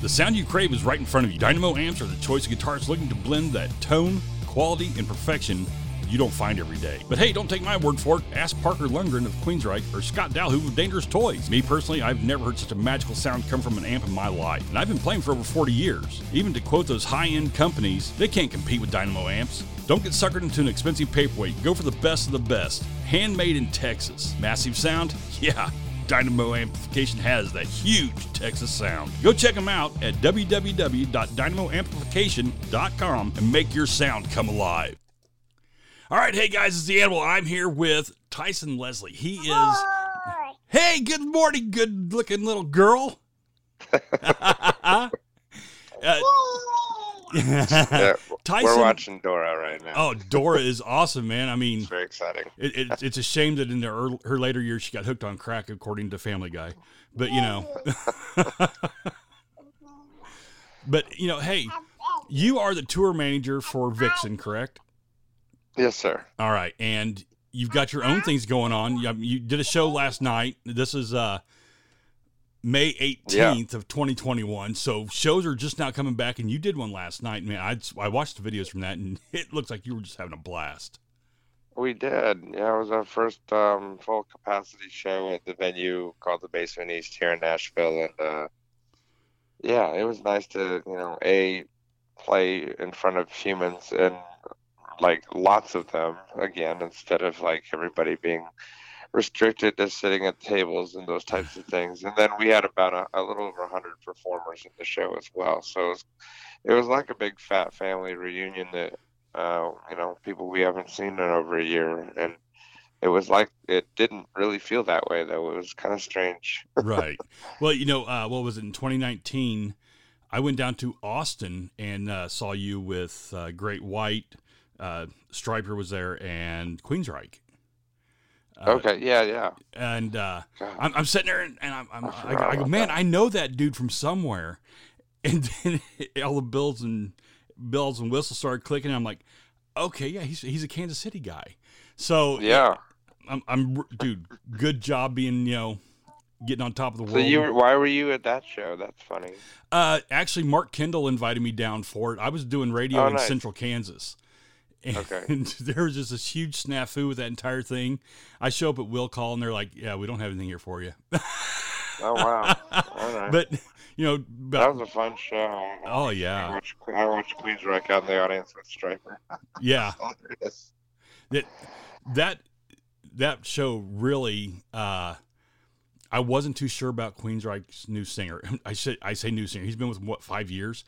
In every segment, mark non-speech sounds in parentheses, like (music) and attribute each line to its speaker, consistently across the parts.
Speaker 1: The sound you crave is right in front of you. Dynamo amps are the choice of guitars looking to blend that tone, quality, and perfection you don't find every day. But hey, don't take my word for it. Ask Parker Lundgren of Queensryche or Scott Dalhover of Dangerous Toys. Me personally, I've never heard such a magical sound come from an amp in my life. And I've been playing for over 40 years. Even to quote those high-end companies, they can't compete with Dynamo amps. Don't get suckered into an expensive paperweight. Go for the best of the best. Handmade in Texas. Massive sound? (laughs) Yeah. Dynamo Amplification has that huge Texas sound. Go check them out at www.dynamoamplification.com and make your sound come alive. All right, hey guys, it's the Animal. I'm here with Tyson Leslie. He is. Hey, good morning, good looking little girl. (laughs) (laughs) uh,
Speaker 2: Yeah, (laughs)
Speaker 1: Tyson-
Speaker 2: we're watching Dora right now.
Speaker 1: oh, Dora is awesome, man. I mean,
Speaker 2: It's very exciting.
Speaker 1: it, it, it's a shame that in her, her later years she got hooked on crack, according to Family Guy. But you know, (laughs) but you know, hey, you are the tour manager for Vixen, correct?
Speaker 2: Yes, sir.
Speaker 1: All right, and you've got your own things going on. You, you did a show last night. This is uh, May eighteenth of twenty twenty one. So shows are just now coming back, and you did one last night. Man, I I watched the videos from that, and (laughs) it looks like you were just having a blast.
Speaker 2: We did. Yeah, it was our first um, full capacity show at the venue called the Basement East here in Nashville, and uh, yeah, it was nice to you know a play in front of humans and like lots of them again instead of like everybody being restricted to sitting at tables and those types of things. And then we had about a, a little over 100 performers in the show as well. So it was, it was like a big fat family reunion that, uh, you know, people we haven't seen in over a year. And it was like, it didn't really feel that way though. It was kind of strange. (laughs)
Speaker 1: right. Well, you know, uh, what was it in 2019? I went down to Austin and uh, saw you with uh, Great White. Uh, Stryper was there and Queensryche. Uh,
Speaker 2: okay. Yeah. Yeah.
Speaker 1: And uh, I'm, I'm sitting there and, and I'm, I'm,
Speaker 2: I
Speaker 1: I, go, I go, man,
Speaker 2: that.
Speaker 1: I know that dude from somewhere. (laughs) And then (laughs) all the bills and bells and whistles started clicking. And I'm like, okay, yeah, he's he's a Kansas City guy. So
Speaker 2: Yeah.
Speaker 1: I'm, I'm dude. Good job being you know getting on top of the
Speaker 2: So
Speaker 1: world.
Speaker 2: you, were- why were you at that show? That's funny.
Speaker 1: Uh, actually, Mark Kendall invited me down for it. I was doing radio
Speaker 2: Oh,
Speaker 1: in
Speaker 2: nice.
Speaker 1: Central Kansas. (laughs) And
Speaker 2: Okay.
Speaker 1: there was just this huge snafu with that entire thing. I show up at Will Call and they're like, "Yeah, we don't have anything here for you."
Speaker 2: Oh wow. (laughs) All right.
Speaker 1: but you know,
Speaker 2: that was a fun show.
Speaker 1: oh
Speaker 2: I
Speaker 1: yeah,
Speaker 2: watched, I watched Queensryche out in the audience with Stryper. (laughs)
Speaker 1: yeah. That that that show really. Uh, I wasn't too sure about Queensryche's new singer. I said I say new singer. He's been with what five years.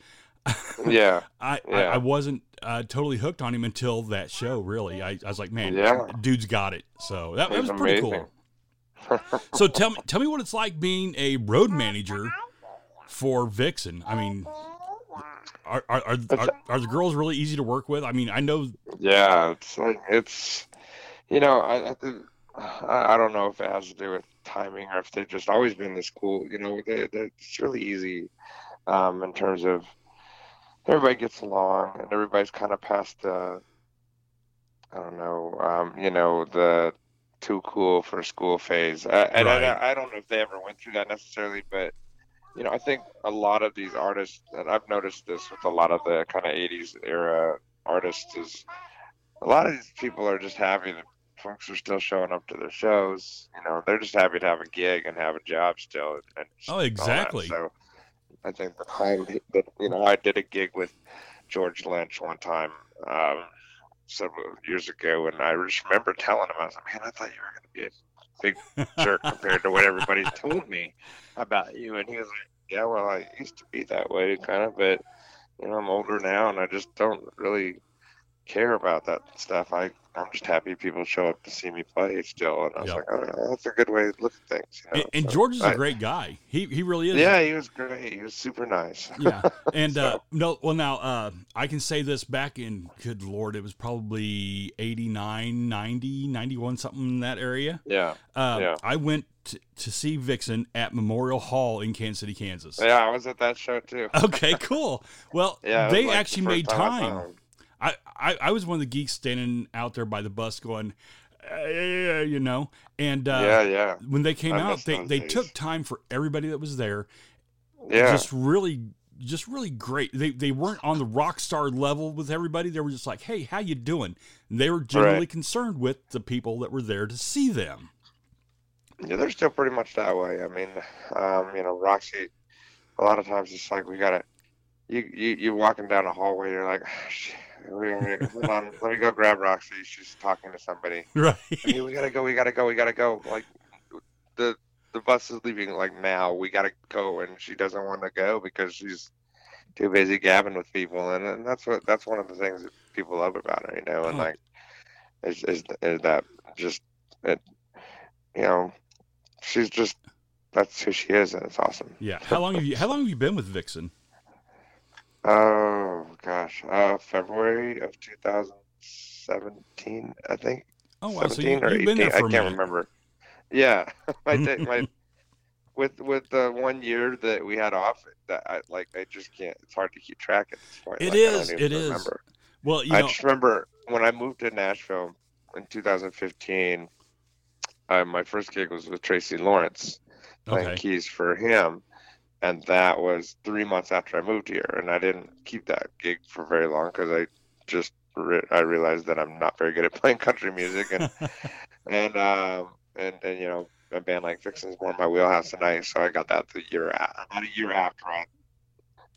Speaker 2: Yeah.
Speaker 1: I, I,
Speaker 2: Yeah.
Speaker 1: I wasn't uh, totally hooked on him until that show. Really, I, I was like, man,
Speaker 2: Yeah.
Speaker 1: dude's got it. So that, that
Speaker 2: He's
Speaker 1: was pretty
Speaker 2: amazing.
Speaker 1: cool. (laughs) So tell me, tell me what it's like being a road manager for Vixen. I mean, are are, are, are, are the girls really easy to work with? I mean, I know.
Speaker 2: Yeah, it's like it's, you know, I I, think, I I don't know if it has to do with timing or if they've just always been this cool. You know, they, they, it's really easy, um, in terms of everybody gets along and everybody's kind of past the, I don't know, um, you know, the too cool for school phase. Uh, and
Speaker 1: Right.
Speaker 2: I, I don't know if they ever went through that necessarily, but you know, I think a lot of these artists, and I've noticed this with a lot of the kind of 80s era artists, is a lot of these people are just happy that folks are still showing up to their shows. You know, they're just happy to have a gig and have a job still. And
Speaker 1: Oh, exactly.
Speaker 2: So I think the time that, you know, I did a gig with George Lynch one time um, several years ago, and I just remember telling him, I was like, man, I thought you were going to be a big jerk (laughs) compared to what everybody told me about you. And he was like, yeah, well, I used to be that way, kind of, but you know, I'm older now, and I just don't really care about that stuff. I I'm just happy people show up to see me play still. And I was
Speaker 1: Yep.
Speaker 2: like, oh, that's a good way to look at things. You know?
Speaker 1: And, and
Speaker 2: So,
Speaker 1: George is a great guy. He he really is.
Speaker 2: Yeah, he was great. He was super nice.
Speaker 1: yeah (laughs) and uh no well now uh i can say this back in good lord it was probably 89 90 91 something in that area
Speaker 2: Yeah.
Speaker 1: uh,
Speaker 2: Yeah.
Speaker 1: i went t- to see vixen at memorial hall in kansas city kansas
Speaker 2: Yeah, I was at that show too.
Speaker 1: okay cool well (laughs)
Speaker 2: Yeah,
Speaker 1: they
Speaker 2: like
Speaker 1: actually made
Speaker 2: time
Speaker 1: time. I, I was one of the geeks standing out there by the bus going uh, you know and uh
Speaker 2: yeah, yeah,
Speaker 1: when they came
Speaker 2: I
Speaker 1: out they, they
Speaker 2: days.
Speaker 1: took time for everybody that was there
Speaker 2: yeah.
Speaker 1: just really just really great they they weren't on the rock star level with everybody they were just like hey how you doing and they were genuinely
Speaker 2: Right.
Speaker 1: concerned with the people that were there to see them
Speaker 2: Yeah, they're still pretty much that way. I mean, um, you know, Roxy. A lot of times it's like we gotta. You you you're walking down a hallway. You're like, "Shit, we- we- hold on, let me go grab Roxy. She's talking to somebody. (laughs)
Speaker 1: right
Speaker 2: Hey, we gotta go. We gotta go. We gotta go. Like the the bus is leaving like now. We gotta go, and she doesn't want to go because she's too busy gabbing with people, and, and that's what that's one of the things that people love about her, you know, and
Speaker 1: Oh.
Speaker 2: like is is is that just it, you know, she's just that's who she is, and it's awesome.
Speaker 1: yeah how long have you how long have you been with vixen
Speaker 2: Oh gosh, uh, February of 2017, I think.
Speaker 1: oh wow so you,
Speaker 2: or
Speaker 1: you've
Speaker 2: 18.
Speaker 1: been there for
Speaker 2: I can't
Speaker 1: minute
Speaker 2: remember. Yeah, (laughs) my day, (laughs) my with with the one year that we had off, that I like I just can't. It's hard to keep track at this point.
Speaker 1: It
Speaker 2: like,
Speaker 1: is, it is.
Speaker 2: remember.
Speaker 1: well you
Speaker 2: I
Speaker 1: know
Speaker 2: just remember when I moved to Nashville in 2015. Uh, my first gig was with Tracy Lawrence playing
Speaker 1: okay
Speaker 2: keys for him, and that was three months after I moved here. And I didn't keep that gig for very long because I just re- I realized that I'm not very good at (laughs) playing country music, and (laughs) and um and and you know a band like Vixen's more in my wheelhouse tonight, so I got that the year a- about a year after I.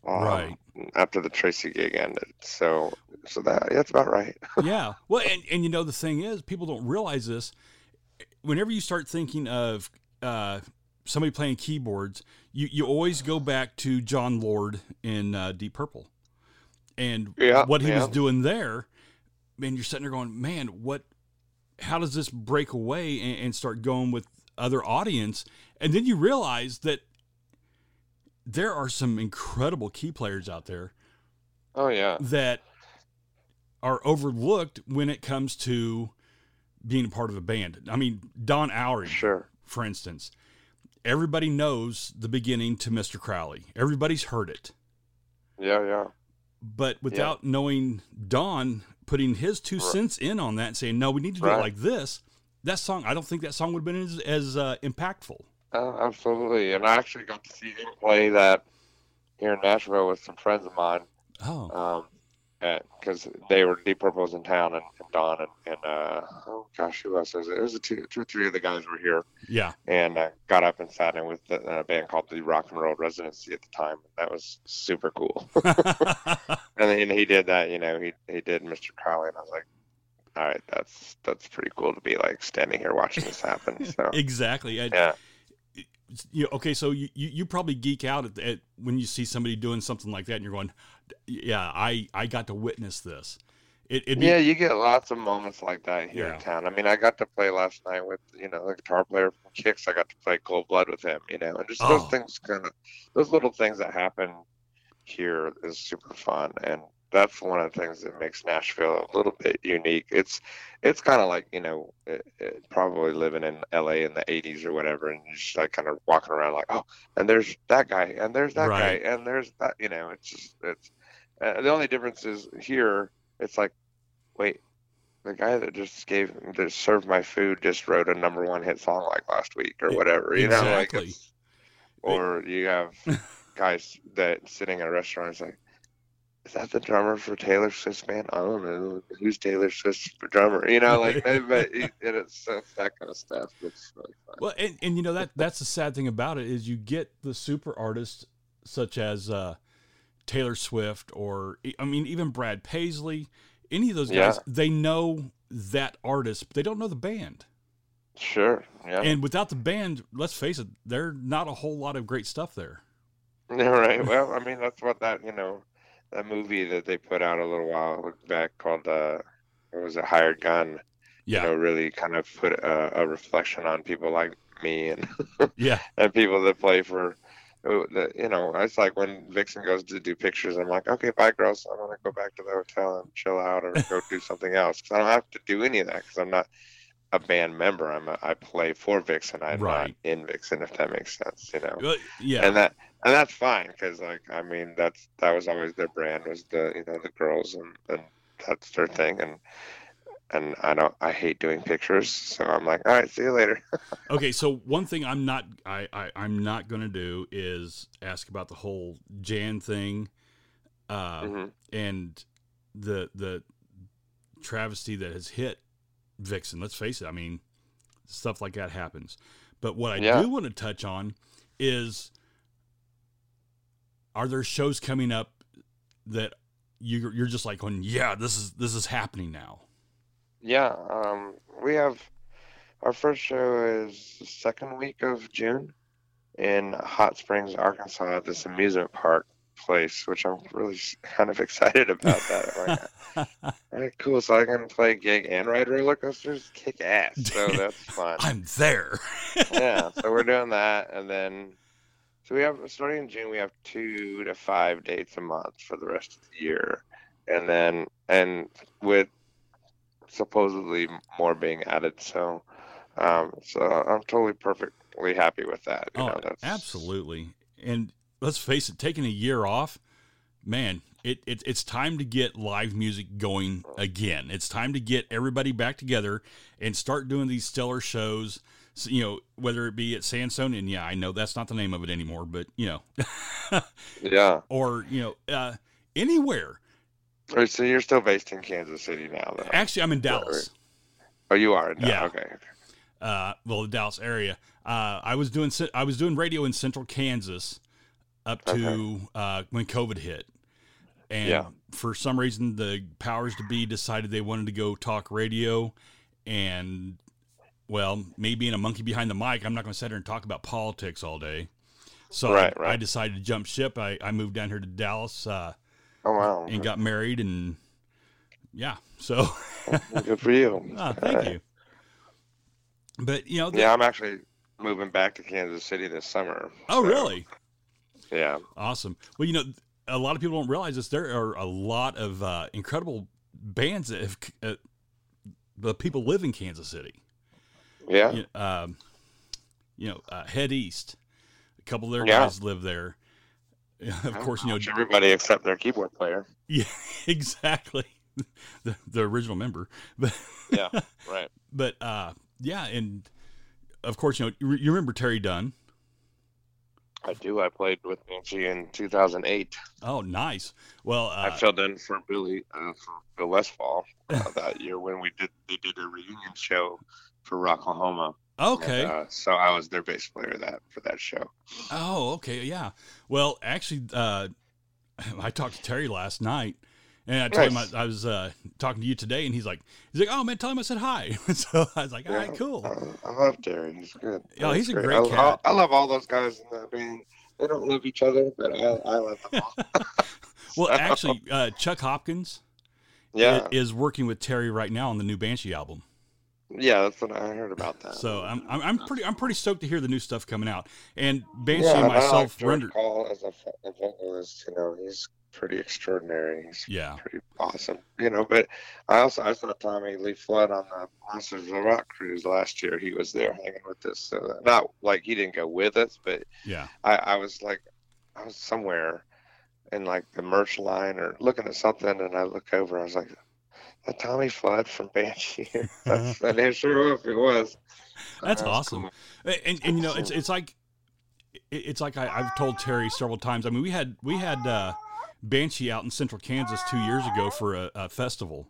Speaker 2: Um,
Speaker 1: Right.
Speaker 2: After the Tracy gig ended, so so that that's about right. (laughs)
Speaker 1: yeah well and, and you know the thing is people don't realize this whenever you start thinking of uh, somebody playing keyboards you, you always go back to jon lord in uh, deep purple. And
Speaker 2: Yeah,
Speaker 1: what he was doing there And you're sitting there going man what how does this break away and, and start going with other audience? And then you realize that there are some incredible key players out there
Speaker 2: Oh yeah,
Speaker 1: that are overlooked when it comes to being a part of a band. I mean, Don Airey,
Speaker 2: sure.
Speaker 1: for instance, everybody knows the beginning to Mr. Crowley. Everybody's heard it.
Speaker 2: Yeah, yeah.
Speaker 1: But without knowing Don putting his two
Speaker 2: Right.
Speaker 1: cents in on that and saying, no, we need to do it like this, that song, I don't think that song would have been as, as uh, impactful.
Speaker 2: Oh, absolutely. And I actually got to see him play that here in Nashville with some friends of mine.
Speaker 1: Oh,
Speaker 2: Um, because they were Deep Purple's in town, and, and Don and, and uh, oh gosh, who else was it? It was a two, two or three of the guys were here,
Speaker 1: yeah.
Speaker 2: and uh, got up and sat in with the, a band called the Rock and Roll Residency at the time. That was super cool. (laughs) (laughs) and then he did that, you know, he he did Mr. Crowley, and I was like, all right, that's that's pretty cool to be like standing here watching this happen. (laughs) So
Speaker 1: exactly. And,
Speaker 2: yeah,
Speaker 1: you okay so you, you, you probably geek out at, at when you see somebody doing something like that and you're going yeah i i got to witness this it, be,
Speaker 2: yeah, you get lots of moments like that here
Speaker 1: Yeah.
Speaker 2: in town. I mean, I got to play last night with you know the guitar player from Kix. I got to play Cold Blood with him, you know, and just those
Speaker 1: Oh.
Speaker 2: things kind of those little things that happen here is super fun, and that's one of the things that makes Nashville a little bit unique. It's it's kind of like you know it, it, probably living in LA in the '80s or whatever, and just like kind of walking around like oh, and there's that guy, and there's that
Speaker 1: Right.
Speaker 2: guy, and there's that, you know, it's just it's uh, the only difference is here it's like wait the guy that just gave that served my food just wrote a number one hit song like last week or whatever you know like
Speaker 1: exactly.
Speaker 2: or you have (laughs) guys that sitting at a restaurant is like is that the drummer for Taylor Swift's band? I don't know. Who's Taylor Swift's drummer? You know, like, but it, it's, it's that kind of stuff. That's really fun.
Speaker 1: well and, and you know that that's the sad thing about it is you get the super artists such as uh taylor swift or i mean even brad paisley any of those guys
Speaker 2: Yeah.
Speaker 1: they know that artist but they don't know the band
Speaker 2: Sure. Yeah.
Speaker 1: and without the band let's face it there's not a whole lot of great stuff there
Speaker 2: Yeah, (laughs) right. Well, I mean, that's what that you know, that movie that they put out a little while back called uh, what was it, Hired Gun?
Speaker 1: Yeah.
Speaker 2: you know, really kind of put a, a reflection on people like me and (laughs)
Speaker 1: Yeah.
Speaker 2: and people that play for. you know, it's like when Vixen goes to do pictures. I'm like, okay, bye, girls. I'm gonna go back to the hotel and chill out, or go do something else. Because I don't have to do any of that. Because I'm not a band member. I'm a, I play for Vixen. I'm
Speaker 1: Right.
Speaker 2: not in Vixen, if that makes sense. You know
Speaker 1: yeah.
Speaker 2: and that and that's fine because like i mean that's that was always their brand was the you know the girls and, and that's their thing and and i don't i hate doing pictures so i'm like all right see you later (laughs)
Speaker 1: Okay, so one thing I'm not I, I I'm not gonna do is ask about the whole Jan thing, uh,
Speaker 2: Mhm.
Speaker 1: and the the travesty that has hit Vixen. Let's face it. I mean, stuff like that happens. But what I
Speaker 2: Yeah.
Speaker 1: do want to touch on is, are there shows coming up that you you're just like going, yeah, this is this is happening now.
Speaker 2: yeah um we have our first show is the second week of june in hot springs arkansas at this amusement park place which i'm really kind of (laughs) excited about that right (laughs) cool so i can play gig and ride roller coasters kick ass so (laughs) that's fun
Speaker 1: I'm there.
Speaker 2: yeah, so we're doing that, and then so we have starting in June, we have two to five dates a month for the rest of the year, and then and with supposedly more being added, so um, so I'm totally perfectly happy with that. You
Speaker 1: Oh,
Speaker 2: know,
Speaker 1: absolutely. And let's face it, taking a year off, man, it, it it's time to get live music going again. It's time to get everybody back together and start doing these stellar shows. So, you know, whether it be at Sandstone, and yeah, I know that's not the name of it anymore, but you know, (laughs)
Speaker 2: Yeah.
Speaker 1: or you know, uh, anywhere.
Speaker 2: Right, So you're still based in Kansas City now, though.
Speaker 1: Actually, I'm in Dallas.
Speaker 2: Oh, you are. No,
Speaker 1: Yeah.
Speaker 2: Okay.
Speaker 1: uh, well, the Dallas area. Uh, I was doing I was doing radio in Central Kansas up to uh, when COVID hit, and
Speaker 2: Yeah.
Speaker 1: for some reason the powers to be decided they wanted to go talk radio, and well, me being a monkey behind the mic, I'm not going to sit here and talk about politics all day. So
Speaker 2: Right,
Speaker 1: I,
Speaker 2: right.
Speaker 1: I decided to jump ship. I, I moved down here to Dallas uh,
Speaker 2: Oh wow.
Speaker 1: and got married, and yeah, so
Speaker 2: Good for you. (laughs)
Speaker 1: ah, thank you. But you know, the-
Speaker 2: Yeah, I'm actually moving back to Kansas City this summer.
Speaker 1: oh
Speaker 2: so,
Speaker 1: really?
Speaker 2: Yeah.
Speaker 1: Awesome. Well, you know, a lot of people don't realize this. There are a lot of uh, incredible bands that have uh, the people live in Kansas City.
Speaker 2: Yeah.
Speaker 1: You, um, you know, uh, Head East. A couple of their
Speaker 2: Yeah.
Speaker 1: guys live there. (laughs) of course, you know.
Speaker 2: Everybody except their keyboard player. (laughs)
Speaker 1: Yeah, (laughs) exactly. The, the original member, but
Speaker 2: Yeah. Right.
Speaker 1: but uh, yeah, and of course, you know, you, you remember Terry Dunn.
Speaker 2: I do. I played with Banshee in 2008.
Speaker 1: Oh, nice. Well,
Speaker 2: I
Speaker 1: uh,
Speaker 2: filled in for Billy uh, for Bill Westfall uh, (laughs) that year when we did they did a reunion show for Rocklahoma.
Speaker 1: okay.
Speaker 2: And, uh, so I was their bass player that for that show.
Speaker 1: Oh, okay, yeah. Well, actually, uh, (laughs) I talked to Terry last night, and I told
Speaker 2: Nice.
Speaker 1: him I, I was uh, talking to you today, and he's like, he's like, oh man, tell him I said hi. (laughs) so I was like, all right, cool.
Speaker 2: I, I love Terry. He's good.
Speaker 1: Yeah, he's a great
Speaker 2: I,
Speaker 1: cat.
Speaker 2: I, I love all those guys in that band. They don't love each other, but I, I love them all. (laughs)
Speaker 1: Well, (laughs) actually, uh, Chuck Hopkins
Speaker 2: yeah,
Speaker 1: is working with Terry right now on the new Banshee album.
Speaker 2: yeah, that's what I heard about that.
Speaker 1: So I'm, I'm, I'm pretty I'm pretty stoked to hear the new stuff coming out. And Banshee
Speaker 2: yeah,
Speaker 1: and
Speaker 2: and I like
Speaker 1: myself rendered.
Speaker 2: Call as a vocalist. You know, he's pretty extraordinary. He's
Speaker 1: Yeah.
Speaker 2: pretty awesome. You know, but I also I saw Tommy Lee Flood on the Monsters of the Rock cruise last year. He was there hanging with us. So not like he didn't go with us, but
Speaker 1: Yeah.
Speaker 2: I, I was like, I was somewhere in like the merch line or looking at something, and I look over. I was like, "That Tommy Flood from Banshee." (laughs) That's, (laughs) it sure enough, it was.
Speaker 1: That's
Speaker 2: Uh,
Speaker 1: awesome.
Speaker 2: cool.
Speaker 1: And, and you know, it's it's like it's like I, I've told Terry several times. I mean, we had we had uh, Banshee out in Central Kansas two years ago for a, a festival,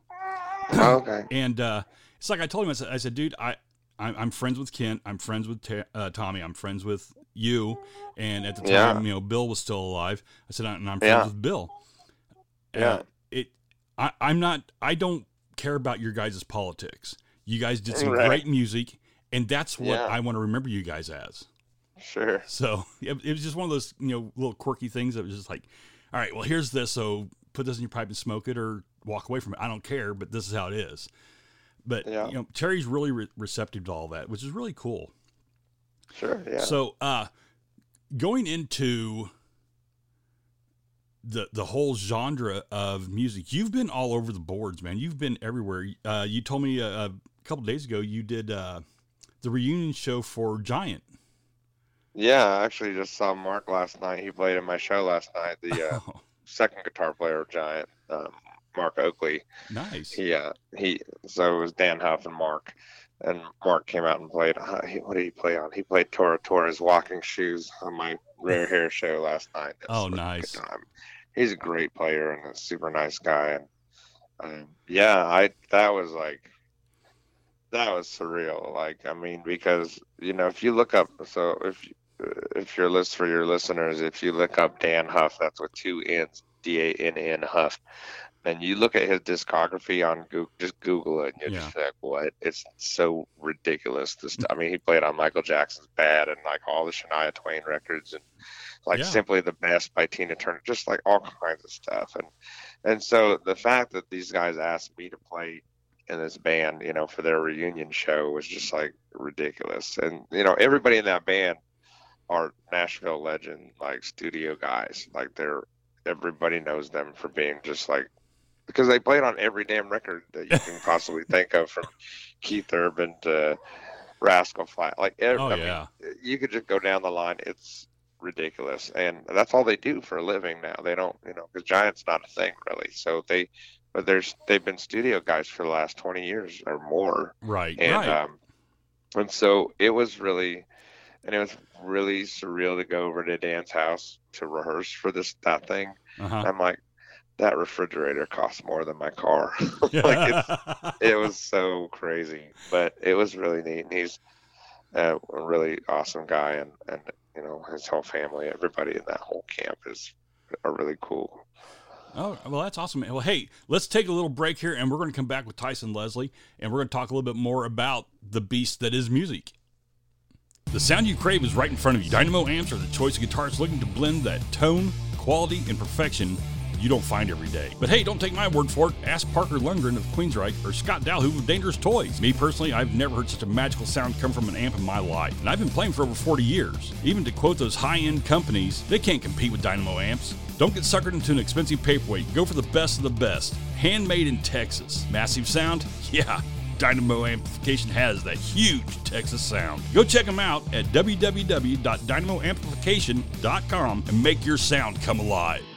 Speaker 2: Oh, okay. (coughs)
Speaker 1: and uh, it's like I told him. I said, I said, dude, I I'm, I'm friends with Kent. I'm friends with Ta- uh, Tommy. I'm friends with you. And at the time,
Speaker 2: Yeah.
Speaker 1: you know, Bill was still alive. I said, and I'm friends
Speaker 2: Yeah.
Speaker 1: with Bill. Uh,
Speaker 2: Yeah.
Speaker 1: it. I, I'm not. I don't care about your guys' politics. You guys did some (laughs)
Speaker 2: Right.
Speaker 1: great music, and that's what
Speaker 2: Yeah.
Speaker 1: I want to remember you guys as.
Speaker 2: Sure.
Speaker 1: So (laughs) it, it was just one of those you know little quirky things that was just like, all right, well here's this, so put this in your pipe and smoke it or walk away from it. I don't care, but this is how it is. but
Speaker 2: Yeah.
Speaker 1: you know, Terry's really re- receptive to all that, which is really cool.
Speaker 2: Sure. Yeah.
Speaker 1: So, uh, going into the the whole genre of music, you've been all over the boards, man. You've been everywhere. Uh, you told me a, a couple days ago you did uh, the reunion show for Giant.
Speaker 2: Yeah, I actually just saw Mark last night. He played in my show last night. The uh, (laughs) second guitar player of Giant, um, Mark Oakley.
Speaker 1: nice.
Speaker 2: He uh, he. So it was Dann Huff and Mark, and Mark came out and played. Uh, he, what did he play on? He played Tora Tora's Walking Shoes on my Rare (laughs) Hair show last night. It
Speaker 1: Oh,
Speaker 2: was a good
Speaker 1: nice.
Speaker 2: He's a great player and a super nice guy. And um, yeah, I that was like that was surreal. Like I mean, because you know, if you look up, so if if you're list for your listeners, if you look up Dann Huff, that's with two N's, D A N N Huff, and you look at his discography on Google, just Google it, and you're just like, what? It's so ridiculous. This, I mean, he played on Michael Jackson's Bad and like all the Shania Twain records and like
Speaker 1: Yeah.
Speaker 2: simply the best by Tina Turner, just like all kinds of stuff. And and so the fact that these guys asked me to play in this band, you know, for their reunion show was just like ridiculous. And you know, everybody in that band are Nashville legend, like studio guys. Like they're everybody knows them for being just like because they played on every damn record that you can (laughs) possibly think of, from Keith Urban to Rascal Flat. Like, ev-
Speaker 1: Oh
Speaker 2: I mean,
Speaker 1: yeah.
Speaker 2: you could just go down the line. It's ridiculous, and that's all they do for a living now. They don't, you know, because Giant's not a thing really. So they, but there's they've been studio guys for the last twenty years or more,
Speaker 1: Right.
Speaker 2: and
Speaker 1: right.
Speaker 2: um, and so it was really, and it was really surreal to go over to Dann's house to rehearse for this that thing.
Speaker 1: uh-huh.
Speaker 2: I'm like, that refrigerator costs more than my car. (laughs) like it's it was so crazy, but it was really neat. And he's uh, a really awesome guy, and and you know his whole family, everybody in that whole camp is are really cool.
Speaker 1: Oh, well, that's awesome. Well, hey, let's take a little break here, and we're going to come back with Tyson Leslie, and we're going to talk a little bit more about the beast that is music. The sound you crave is right in front of you. Dynamo amps are the choice of guitars looking to blend that tone, quality, and perfection you don't find every day. But hey, don't take my word for it. Ask Parker Lundgren of Queensryche or Scott Dalhover of Dangerous Toys. Me personally, I've never heard such a magical sound come from an amp in my life, and I've been playing for over 40 years. Even to quote those high-end companies, they can't compete with Dynamo amps. Don't get suckered into an expensive paperweight. Go for the best of the best. Handmade in Texas. Massive sound? (laughs) Yeah. Dynamo Amplification has that huge Texas sound. Go check them out at www.dynamoamplification.com and make your sound come alive.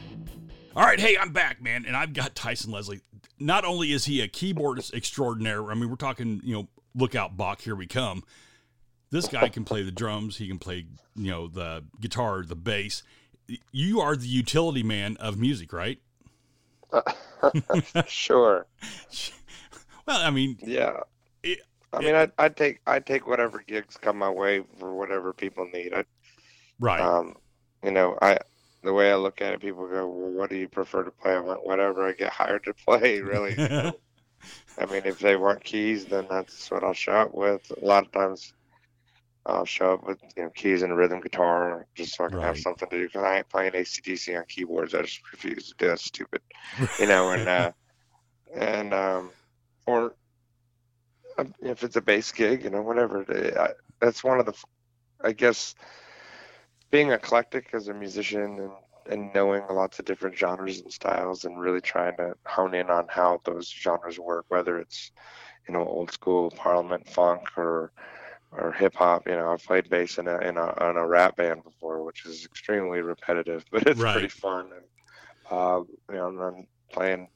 Speaker 1: All right, hey, I'm back, man, and I've got Tyson Leslie. Not only is he a keyboardist extraordinaire, I mean, we're talking, you know, look out, Bach, here we come. This guy can play the drums, he can play, you know, the guitar, the bass. You are the utility man of music, right? (laughs)
Speaker 2: sure. (laughs)
Speaker 1: Well, I mean,
Speaker 2: Yeah.
Speaker 1: It-
Speaker 2: I mean, I I take I take whatever gigs come my way for whatever people need. I,
Speaker 1: right.
Speaker 2: um, you know, I the way I look at it, people go, "Well, what do you prefer to play?" I went, "Whatever I get hired to play." (laughs) Really. I mean, if they want keys, then that's what I'll show up with. A lot of times, I'll show up with you know keys and a rhythm guitar just so I can have something to do. Because I ain't playing ACDC on keyboards. I just refuse to do that. Stupid, (laughs) you know. And uh, and um, or um, if it's a bass gig, you know, whatever. I, that's one of the, I guess, being eclectic as a musician and and knowing lots of different genres and styles and really trying to hone in on how those genres work, whether it's, you know, old school Parliament funk or or hip hop. You know, I've played bass in a in a in a rap band before, which is extremely repetitive, (laughs) but it's
Speaker 1: Right.
Speaker 2: pretty fun. And uh, you know, then playing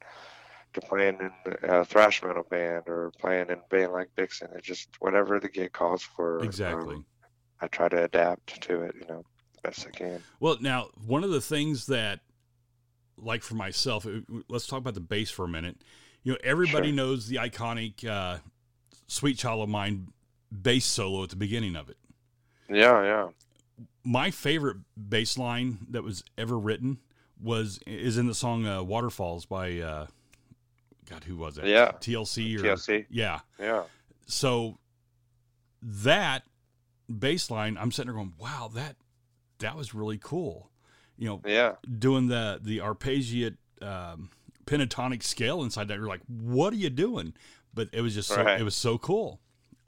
Speaker 2: to playing in a thrash metal band or playing in a band like Vixen. It's just whatever the gig calls for.
Speaker 1: exactly.
Speaker 2: um, I try to adapt to it, you know, best I can.
Speaker 1: Well, now one of the things that, like for myself, let's talk about the bass for a minute. You know, everybody
Speaker 2: Sure.
Speaker 1: knows the iconic uh, "Sweet Child of Mine" bass solo at the beginning of it.
Speaker 2: Yeah, yeah.
Speaker 1: My favorite bass line that was ever written was is in the song uh, "Waterfalls" by uh, God, who was it?
Speaker 2: Yeah.
Speaker 1: TLC or
Speaker 2: TLC.
Speaker 1: yeah.
Speaker 2: Yeah.
Speaker 1: So that bass line, I'm sitting there going, "Wow, that that was really cool." You know,
Speaker 2: Yeah.
Speaker 1: doing the the arpeggiate um, pentatonic scale inside that. You're like, "What are you doing?" But it was just so,
Speaker 2: Right.
Speaker 1: it was so cool.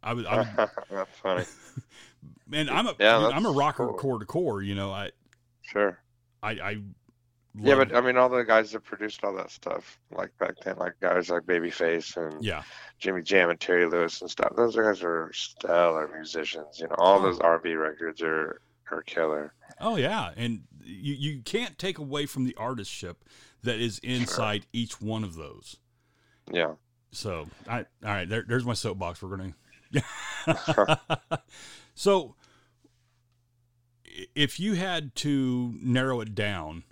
Speaker 1: I was, I was
Speaker 2: That's funny. (laughs)
Speaker 1: man, I'm a
Speaker 2: Yeah,
Speaker 1: I'm a rocker
Speaker 2: cool.
Speaker 1: core to core. You know, I
Speaker 2: Sure.
Speaker 1: I, I
Speaker 2: Yeah, but I mean, all the guys that produced all that stuff, like back then, like guys like Babyface and
Speaker 1: yeah,
Speaker 2: Jimmy Jam and Terry Lewis and stuff. Those guys are stellar musicians. You know, all
Speaker 1: Oh.
Speaker 2: those R&B records are are killer.
Speaker 1: oh yeah, and you you can't take away from the artistship that is inside each one of those.
Speaker 2: Yeah.
Speaker 1: So, I, all right, there, there's my soapbox. We're gonna. (laughs) (laughs) so, if you had to narrow it down,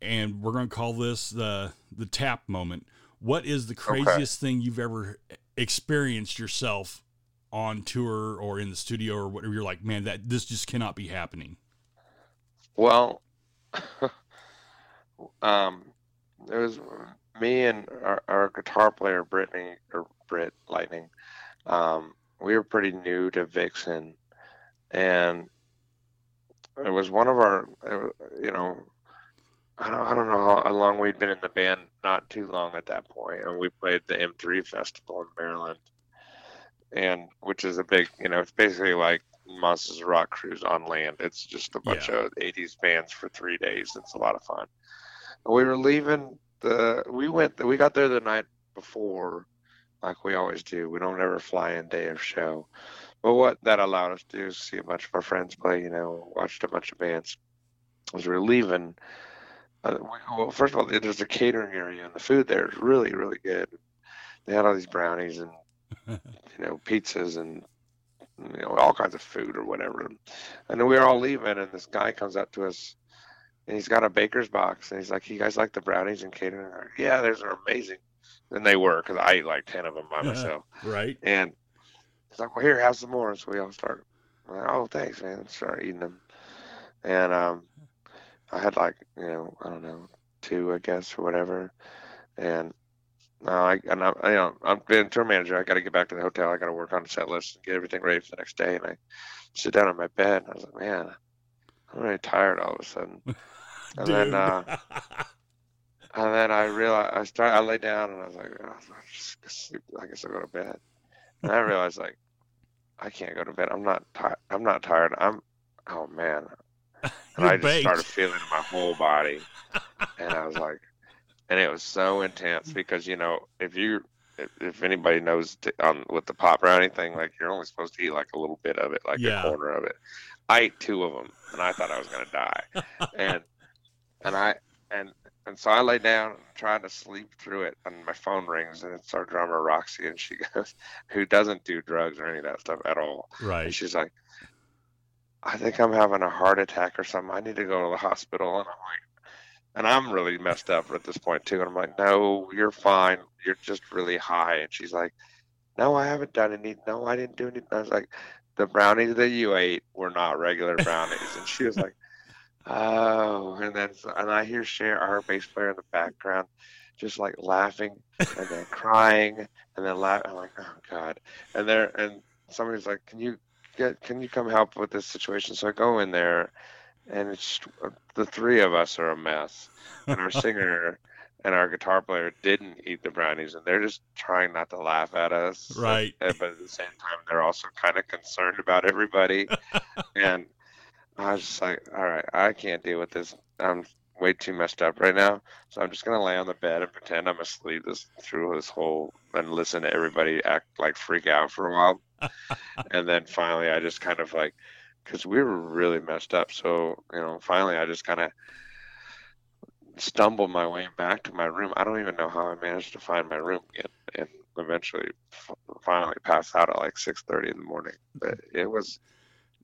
Speaker 1: and we're gonna call this the the tap moment, what is the craziest thing you've ever experienced yourself on tour or in the studio or whatever? You're like, man, that this just cannot be happening.
Speaker 2: Well, (laughs) um, it was me and our, our guitar player Brittany or Britt Lightning. Um, we were pretty new to Vixen, and it was one of our, you know, I don't, I don't know how long we'd been in the band. Not too long at that point, and we played the M3 festival in Maryland, and which is a big, you know, it's basically like Monsters Rock cruise on land. It's just a bunch of 80s bands for three days. It's a lot of fun. And we were leaving the, we went, we got there the night before, like we always do. We don't ever fly in day of show. But what that allowed us to do is see a bunch of our friends play, you know, watched a bunch of bands. As we were leaving, uh, well, first of all, there's a catering area, and the food there is really, really good. They had all these brownies and, (laughs) you know, pizzas and you know, all kinds of food or whatever. And then we were all leaving, and this guy comes up to us, and he's got a baker's box, and he's like, "You guys like the brownies and catering?" Like, yeah, those are amazing. And they were, because I ate like ten of them by myself.
Speaker 1: Right?
Speaker 2: And he's like, "Well, here, have some more." So we all start. Like, oh, thanks, man. Start eating them, and um, I had like, you know, I don't know, two, I guess, or whatever, and. No, I and I'm you know I'm being tour manager. I got to get back to the hotel. I got to work on the set list and get everything ready for the next day. And I sit down on my bed. And I was like, man, I'm really tired all of a sudden. (laughs) And then uh, and then I realized I started. I lay down and I was like, oh, I'm just sleep. I guess I'll go to bed. And I realized like I can't go to bed. I'm not tired. I'm not tired. I'm oh man. And I just
Speaker 1: baked.
Speaker 2: started feeling my whole body, and I was like, and it was so intense because you know if you if, if anybody knows t- on with the pop brownie thing, like you're only supposed to eat like a little bit of it, like
Speaker 1: Yeah.
Speaker 2: a corner of it. I ate two of them, and I thought I was gonna die, and (laughs) and I and and so I lay down and tried to sleep through it, and my phone rings, and it's our drummer Roxy, and she (laughs) goes, who doesn't do drugs or any of that stuff at all, and
Speaker 1: right.
Speaker 2: she's like, I think I'm having a heart attack or something. I need to go to the hospital. And I'm like, and I'm really messed up at this point too. And I'm like, no, you're fine. You're just really high. And she's like, no, I haven't done any. No, I didn't do anything. I was like, the brownies that you ate were not regular brownies. and she was like, (laughs) oh. And then, and I hear Share, our bass player in the background, just like laughing and then crying and then laughing. I'm like, oh God. And there, and somebody's like, can you get, can you come help with this situation? So I go in there and it's the three of us are a mess. And our singer (laughs) and our guitar player didn't eat the brownies and they're just trying not to laugh at us.
Speaker 1: Right.
Speaker 2: And- but at the same time, they're also kind of concerned about everybody. (laughs) and I was just like, all right, I can't deal with this. I'm way too messed up right now. So I'm just gonna lay on the bed and pretend I'm asleep this through this whole and listen to everybody act like freak out for a while. (laughs) and then finally, I just kind of like, because we were really messed up. So you know, finally, I just kind of stumbled my way back to my room. I don't even know how I managed to find my room again, and eventually, f- finally, passed out at like 6:30 in the morning. But it was,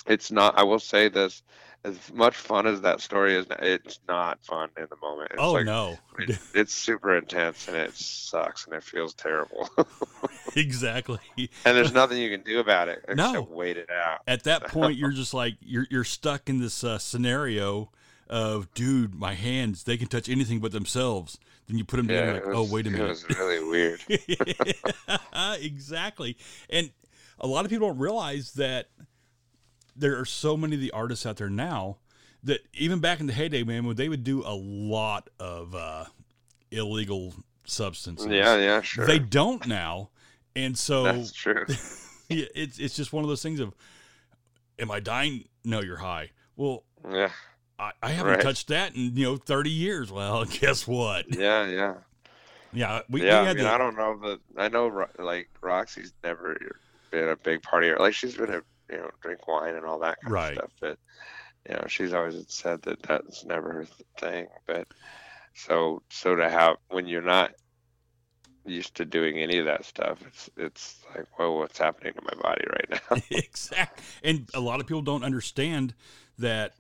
Speaker 2: it's not. I will say this: as much fun as that story is, it's not fun in the moment. It's
Speaker 1: oh
Speaker 2: like,
Speaker 1: no.
Speaker 2: it, it's super intense and it sucks and it feels terrible. (laughs) (laughs)
Speaker 1: exactly.
Speaker 2: And there's nothing you can do about it
Speaker 1: No.
Speaker 2: wait it out.
Speaker 1: At that (laughs) point, you're just like you're you're stuck in this uh, scenario of, dude, my hands they can touch anything but themselves. Then you put them
Speaker 2: Yeah,
Speaker 1: like,
Speaker 2: it
Speaker 1: oh wait a minute, It
Speaker 2: was really (laughs) weird.
Speaker 1: exactly. And a lot of people don't realize that there are so many of the artists out there now that even back in the heyday, man, when they would do a lot of uh, illegal substances.
Speaker 2: yeah, yeah, sure.
Speaker 1: They don't now. And so
Speaker 2: That's true. (laughs)
Speaker 1: yeah, it's it's just one of those things of am I dying? No, you're high. Well,
Speaker 2: Yeah,
Speaker 1: I, I haven't
Speaker 2: Right.
Speaker 1: touched that in, you know, 30 years. Well, (laughs) guess what?
Speaker 2: yeah, yeah.
Speaker 1: Yeah, we,
Speaker 2: yeah,
Speaker 1: we
Speaker 2: I mean,
Speaker 1: the,
Speaker 2: I don't know, but I know like Roxy's never been a big partier. Like she's been a you know drink wine and all that kind
Speaker 1: Right.
Speaker 2: of stuff, but you know she's always said that that's never her thing. But so so to have when you're not used to doing any of that stuff, it's it's like whoa, what's happening to my body right now? (laughs)
Speaker 1: exact. And a lot of people don't understand that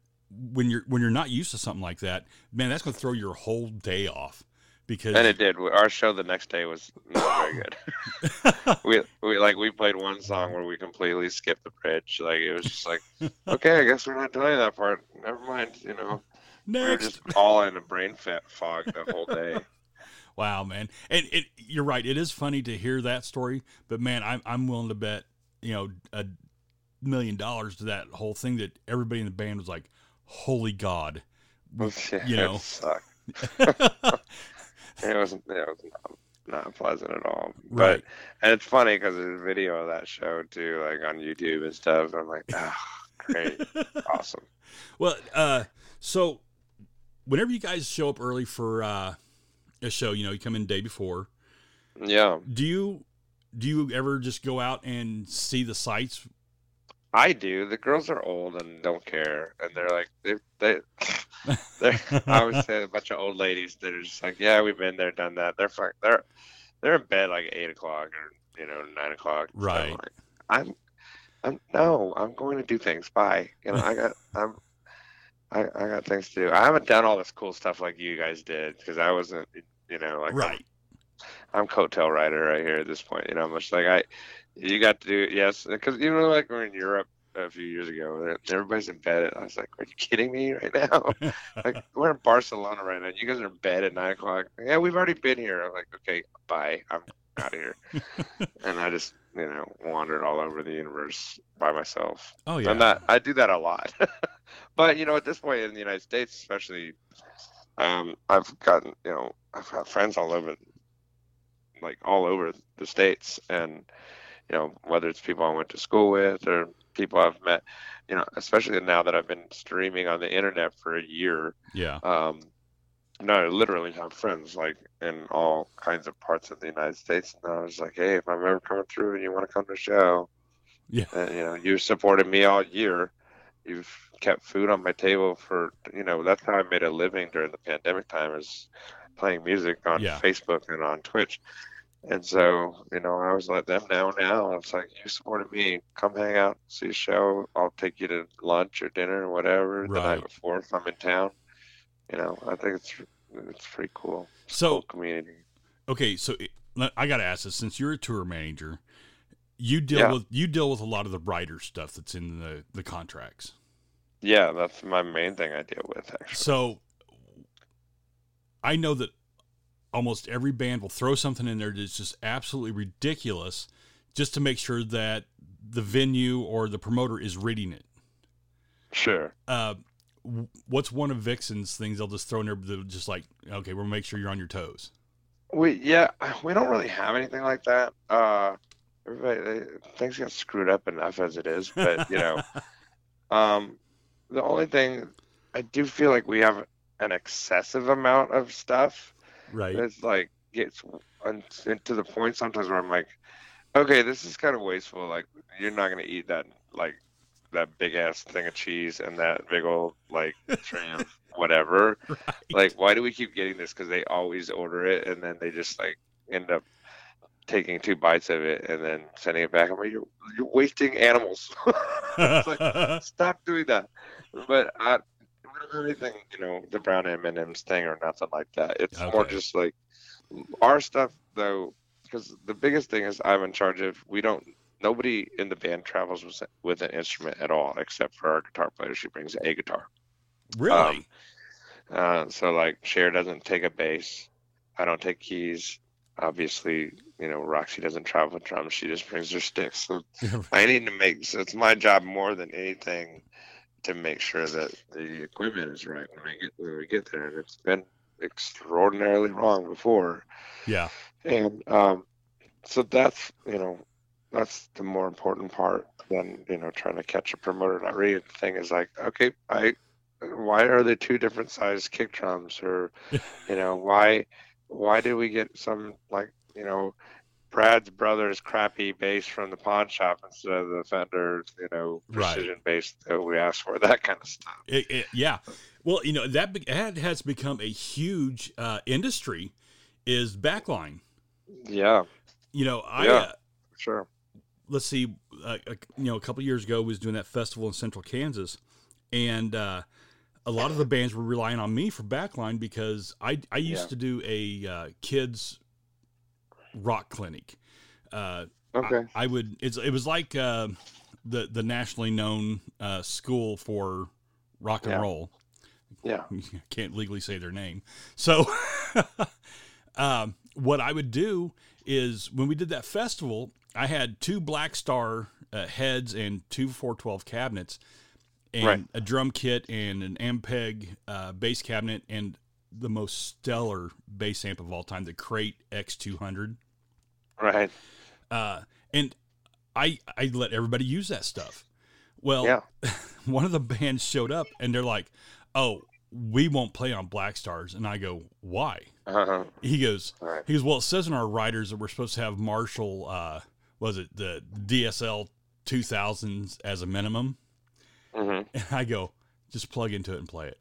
Speaker 1: when you're when you're not used to something like that, man, that's going to throw your whole day off because
Speaker 2: and it did. Our show the next day was not very good. (laughs) we we like we played one song where we completely skipped the bridge. Like it was just like, (laughs) okay, I guess we're not doing that part. Never mind. You know, we were
Speaker 1: next.
Speaker 2: just all in a brain fat fog the whole day.
Speaker 1: Wow, man. And it you're right. It is funny to hear that story, but man, I'm I'm willing to bet, you know, a million dollars to that whole thing that everybody in the band was like, "Holy God." You know.
Speaker 2: it sucked. (laughs) It wasn't. It was not, not pleasant at all. But and it's funny because there's a video of that show too, like on YouTube and stuff. And I'm like, ah, great, (laughs) awesome.
Speaker 1: Well, uh, so whenever you guys show up early for uh, a show, you know, you come in day before.
Speaker 2: Yeah,
Speaker 1: Do you do you ever just go out and see the sights?
Speaker 2: I do. The girls are old and don't care, and they're like they they. (laughs) They're, I always say a bunch of old ladies that are just like, yeah, we've been there, done that. They're fuck, they're they're in bed like eight o'clock or you know nine o'clock. So I'm
Speaker 1: Right.
Speaker 2: like, I'm, I'm no, I'm going to do things. Bye. You know, I got (laughs) I'm. I, I got things to do. I haven't done all this cool stuff like you guys did because I wasn't, you know, like I'm-
Speaker 1: right.
Speaker 2: I'm coattail rider right here at this point. You know, I'm just like I, you got to do yes, because you know, like we're in Europe a few years ago, everybody's in bed. I was like, "Are you kidding me right now?" (laughs) like we're in Barcelona right now. You guys are in bed at nine o'clock. Yeah, we've already been here. I'm like, okay, bye. I'm out of here. (laughs) and I just, you know, wandered all over the universe by myself.
Speaker 1: oh yeah.
Speaker 2: And that I do that a lot. (laughs) but you know, at this point in the United States, especially, um, I've gotten you know I've got friends all over, like all over the states, and you know whether it's people I went to school with or people I've met, you know, especially now that I've been streaming on the internet for a year.
Speaker 1: yeah.
Speaker 2: Um, no, I literally have friends like in all kinds of parts of the United States. And I was like, hey, if I'm ever coming through and you want to come to the show,
Speaker 1: Yeah.
Speaker 2: and, you know, you supported me all year. You've kept food on my table for, you know, that's how I made a living during the pandemic time is playing music on
Speaker 1: Yeah.
Speaker 2: Facebook and on Twitch. And so, you know, I was let them know now. I was like, you supported me. Come hang out, see a show. I'll take you to lunch or dinner or whatever the night before if I'm in town. You know, I think it's it's pretty cool.
Speaker 1: So
Speaker 2: Cool community.
Speaker 1: okay, so it- I got to ask this: since you're a tour manager, you deal
Speaker 2: Yeah.
Speaker 1: with you deal with a lot of the writer stuff that's in the the contracts.
Speaker 2: Yeah, that's my main thing I deal with actually.
Speaker 1: So I know that almost every band will throw something in there that's just absolutely ridiculous just to make sure that the venue or the promoter is reading it.
Speaker 2: Sure.
Speaker 1: Uh, what's one of Vixen's things they'll just throw in there just like, okay, we'll make sure you're on your toes.
Speaker 2: We yeah, we don't really have anything like that. Uh, everybody they, things get screwed up enough as it is, but you know, (laughs) um, the only thing I do feel like we have an excessive amount of stuff.
Speaker 1: right.
Speaker 2: It's like gets to the point sometimes where I'm like, okay, this is kind of wasteful. Like you're not gonna eat that like that big ass thing of cheese and that big old like (laughs) tray of whatever.
Speaker 1: right.
Speaker 2: Like, why do we keep getting this? Because they always order it and then they just like end up taking two bites of it and then sending it back. I'm like, you're, you're wasting animals. (laughs) it's like, (laughs) stop doing that. But I, we don't have anything, you know, the brown M and M's thing or nothing like that. It's more just like our stuff though. because the biggest thing is I'm in charge of. We don't. Nobody in the band travels with with an instrument at all, except for our guitar player. She brings a guitar.
Speaker 1: Really?
Speaker 2: Um, Uh, so like Share doesn't take a bass. I don't take keys. Obviously, you know Roxy doesn't travel with drums. She just brings her sticks. So (laughs) I need to make. So it's my job more than anything to make sure that the equipment is right when I get when we get there. And it's been extraordinarily wrong before.
Speaker 1: yeah.
Speaker 2: And um, so that's you know that's the more important part than you know trying to catch a promoter not read. The thing is like, okay, I why are there two different size kick drums or (laughs) you know why why did we get some like you know Brad's brother's crappy bass from the pawn shop instead of the Fender you know
Speaker 1: Right.
Speaker 2: precision bass that we asked for (laughs) that kind of stuff.
Speaker 1: It, it, yeah. Well, you know that, that has become a huge uh, industry. Is backline.
Speaker 2: Yeah,
Speaker 1: You know, I
Speaker 2: Yeah.
Speaker 1: uh,
Speaker 2: sure.
Speaker 1: let's see, uh, uh, you know, a couple years ago we was doing that festival in Central Kansas, and uh, a lot of the bands were relying on me for backline because I I used
Speaker 2: Yeah.
Speaker 1: to do a uh, kids rock clinic. Uh,
Speaker 2: Okay.
Speaker 1: I would it's it was like uh, the the nationally known uh, school for rock and
Speaker 2: Yeah.
Speaker 1: roll.
Speaker 2: Yeah. (laughs)
Speaker 1: can't legally say their name. So, (laughs) um, what I would do is when we did that festival, I had two Blackstar uh, heads and two 412 cabinets, and
Speaker 2: Right.
Speaker 1: a drum kit and an Ampeg uh, bass cabinet and the most stellar bass amp of all time, the Crate X200.
Speaker 2: Right.
Speaker 1: Uh, and I I let everybody use that stuff. Well,
Speaker 2: Yeah. (laughs)
Speaker 1: one of the bands showed up and they're like, "Oh, we won't play on Blackstars," and I go, "Why?"
Speaker 2: Uh-huh.
Speaker 1: He goes,
Speaker 2: right.
Speaker 1: "He goes, well, it says in our riders that we're supposed to have Marshall, uh, was it the DSL 2000s as a minimum?"
Speaker 2: hmm (laughs)
Speaker 1: And I go, "Just plug into it and play it.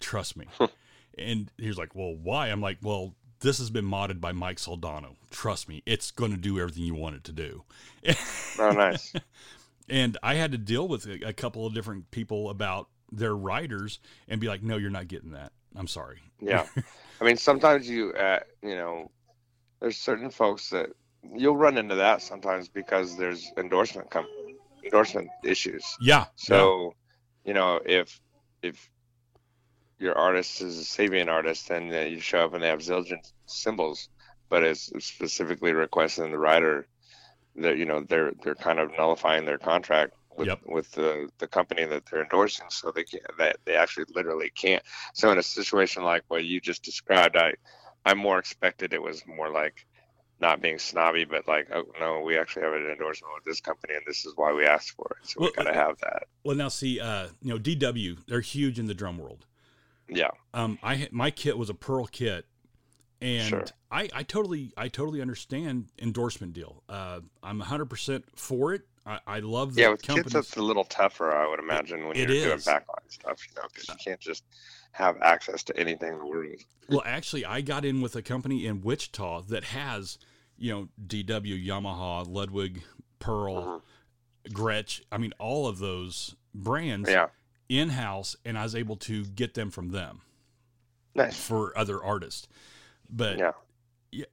Speaker 1: Trust me." (laughs) and he was like, "Well, why?" I'm like, "Well." This has been modded by Mike Soldano. Trust me, it's going to do everything you want it to do.
Speaker 2: Oh, nice. (laughs)
Speaker 1: And I had to deal with a, couple of different people about their riders and be like, no, you're not getting that. I'm sorry.
Speaker 2: Yeah. (laughs) I mean, sometimes you, uh, you know, there's certain folks that you'll run into that sometimes because there's endorsement com- endorsement issues.
Speaker 1: Yeah.
Speaker 2: So, you know, if if your artist is a Sabian artist and uh, you show up and they have Zildjian cymbals, but it's specifically requesting the writer that you know they're they're kind of nullifying their contract with
Speaker 1: Yep.
Speaker 2: with the the company that they're endorsing, so they can't that they actually literally can't. So in a situation like what you just described, I I more expected it was more like not being snobby, but like, oh no, we actually have an endorsement with this company, and this is why we asked for it. So
Speaker 1: Well,
Speaker 2: we gotta have that.
Speaker 1: Well, now see, uh, you know, DW, they're huge in the drum world.
Speaker 2: Yeah.
Speaker 1: Um, I my kit was a Pearl kit, and
Speaker 2: Sure.
Speaker 1: I, I totally I totally understand endorsement deal. Uh, I'm 100 percent for it. I, I love the
Speaker 2: Yeah, with
Speaker 1: companies.
Speaker 2: that's a little tougher, I would imagine, when
Speaker 1: It
Speaker 2: you're doing
Speaker 1: is.
Speaker 2: backline stuff, you know, because you can't just have access to anything in the world.
Speaker 1: Well, actually, I got in with a company in Wichita that has, you know, DW, Yamaha, Ludwig, Pearl,
Speaker 2: Uh-huh.
Speaker 1: Gretsch. I mean, all of those brands
Speaker 2: Yeah,
Speaker 1: in house, and I was able to get them from them
Speaker 2: nice.
Speaker 1: for other artists. But
Speaker 2: Yeah,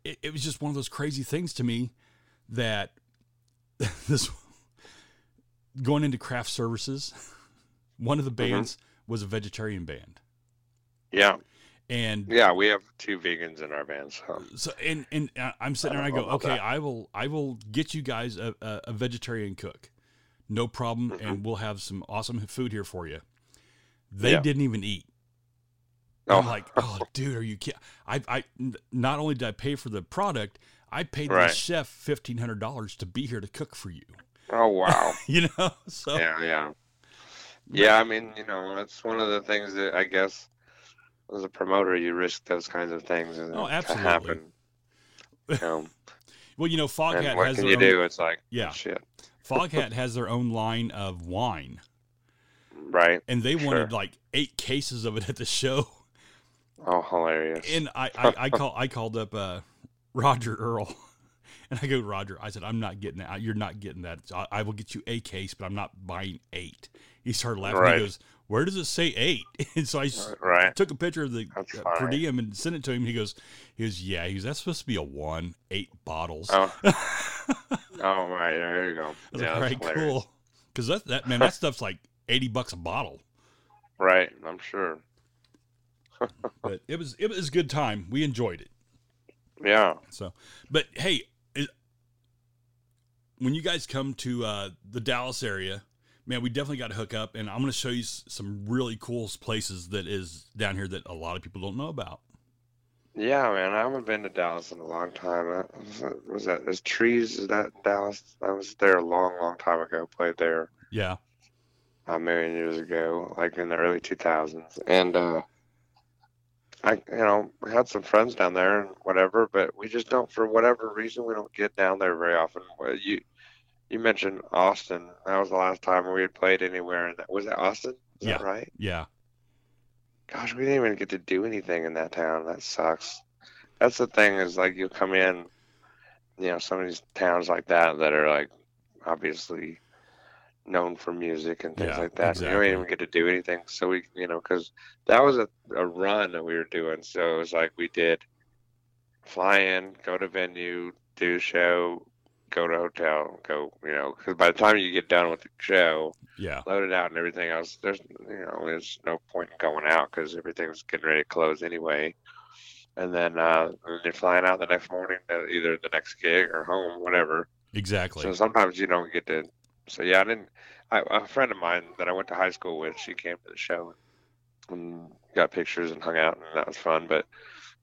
Speaker 1: it, it was just one of those crazy things to me that (laughs) this going into craft services, (laughs) one of the
Speaker 2: Mm-hmm.
Speaker 1: bands was a vegetarian band.
Speaker 2: yeah,
Speaker 1: And
Speaker 2: yeah. We have two vegans in our band, so
Speaker 1: So and and uh, I'm sitting there and I go, okay,
Speaker 2: that.
Speaker 1: I will I will get you guys a, a, a vegetarian cook, no problem,
Speaker 2: Mm-hmm.
Speaker 1: and we'll have some awesome food here for you. They
Speaker 2: Yeah.
Speaker 1: didn't even eat.
Speaker 2: Oh.
Speaker 1: I'm like, oh, (laughs) dude, are you kidding? i not only did I pay for the product, I paid the chef fifteen hundred dollars to be here to cook for you.
Speaker 2: oh wow, (laughs)
Speaker 1: You know, so
Speaker 2: yeah, yeah, yeah. I mean, you know, that's one of the things that I guess as a promoter, you risk those kinds of things and
Speaker 1: Oh, absolutely.
Speaker 2: happen. You know, (laughs)
Speaker 1: well, you know, Foghat
Speaker 2: and what
Speaker 1: has
Speaker 2: can you
Speaker 1: own,
Speaker 2: do? It's like,
Speaker 1: Yeah.
Speaker 2: shit,
Speaker 1: Foghat has their own line of wine,
Speaker 2: right?
Speaker 1: and they wanted
Speaker 2: Sure.
Speaker 1: like eight cases of it at the show.
Speaker 2: Oh, hilarious.
Speaker 1: and I, I, I (laughs) call I called up uh, Roger Earl, (laughs) and I go, Roger, I said, I'm not getting that. You're not getting that. I, I will get you a case, but I'm not buying eight. He started laughing.
Speaker 2: Right.
Speaker 1: He goes, Where does it say eight? (laughs) And so I
Speaker 2: Right.
Speaker 1: took a picture of the uh, per diem and sent it to him. He goes, He goes, Yeah. He goes, That's supposed to be a one, eight bottles.
Speaker 2: Oh. (laughs) oh my, there you go. Yeah,
Speaker 1: like, right, cool. Because that, that, man, that stuff's like 80 bucks a bottle.
Speaker 2: Right, I'm sure. (laughs)
Speaker 1: But it was, it was a good time. We enjoyed it.
Speaker 2: Yeah.
Speaker 1: So, but hey, it, when you guys come to uh, the Dallas area, man, we definitely got to hook up, and I'm going to show you some really cool places that is down here that a lot of people don't know about.
Speaker 2: Yeah, man, I haven't been to Dallas in a long time. Was that, was that is trees? Is that Dallas? I was there a long, long time ago. Played there
Speaker 1: Yeah,
Speaker 2: a million years ago, like in the early 2000s. And uh, I, you know, we had some friends down there and whatever, but we just don't, for whatever reason, we don't get down there very often. You, you mentioned Austin. That was the last time we had played anywhere. And that was it Austin? Is that
Speaker 1: Yeah.
Speaker 2: right?
Speaker 1: yeah,
Speaker 2: Gosh, we didn't even get to do anything in that town. That sucks. That's the thing is like you come in, you know, some of these towns like that that are like obviously known for music and things
Speaker 1: Yeah,
Speaker 2: like that. You don't even get to do anything. So we, you know, because that was a, a run that we were doing. So it was like we did fly in, go to venue, do show, go to hotel, go, you know, because by the time you get done with the show,
Speaker 1: yeah,
Speaker 2: loaded out and everything else. There's you know there's no point in going out because everything's getting ready to close anyway. And then uh, you're flying out the next morning to either the next gig or home, whatever.
Speaker 1: exactly.
Speaker 2: So sometimes you don't get to. So yeah, I didn't. I, a friend of mine that I went to high school with, she came to the show and got pictures and hung out, and that was fun. But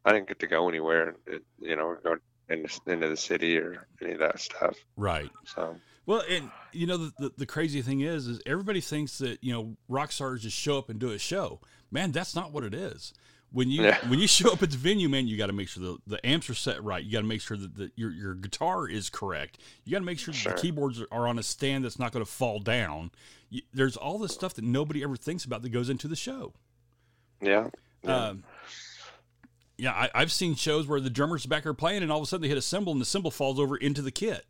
Speaker 2: I didn't get to go anywhere, it, you know, go into, into the city or any of that stuff.
Speaker 1: right.
Speaker 2: So
Speaker 1: Well, and you know the, the the crazy thing is, is everybody thinks that you know rock stars just show up and do a show. Man, that's not what it is. When you
Speaker 2: Yeah.
Speaker 1: when you show up at the venue, man, you got to make sure the, the amps are set right. You got to make sure that the, your your guitar is correct. You got to make sure that
Speaker 2: Sure.
Speaker 1: the keyboards are on a stand that's not going to fall down. You, there's all this stuff that nobody ever thinks about that goes into the show.
Speaker 2: yeah, yeah.
Speaker 1: Um, yeah, I, I've seen shows where the drummer's back there playing, and all of a sudden they hit a cymbal, and the cymbal falls over into the kit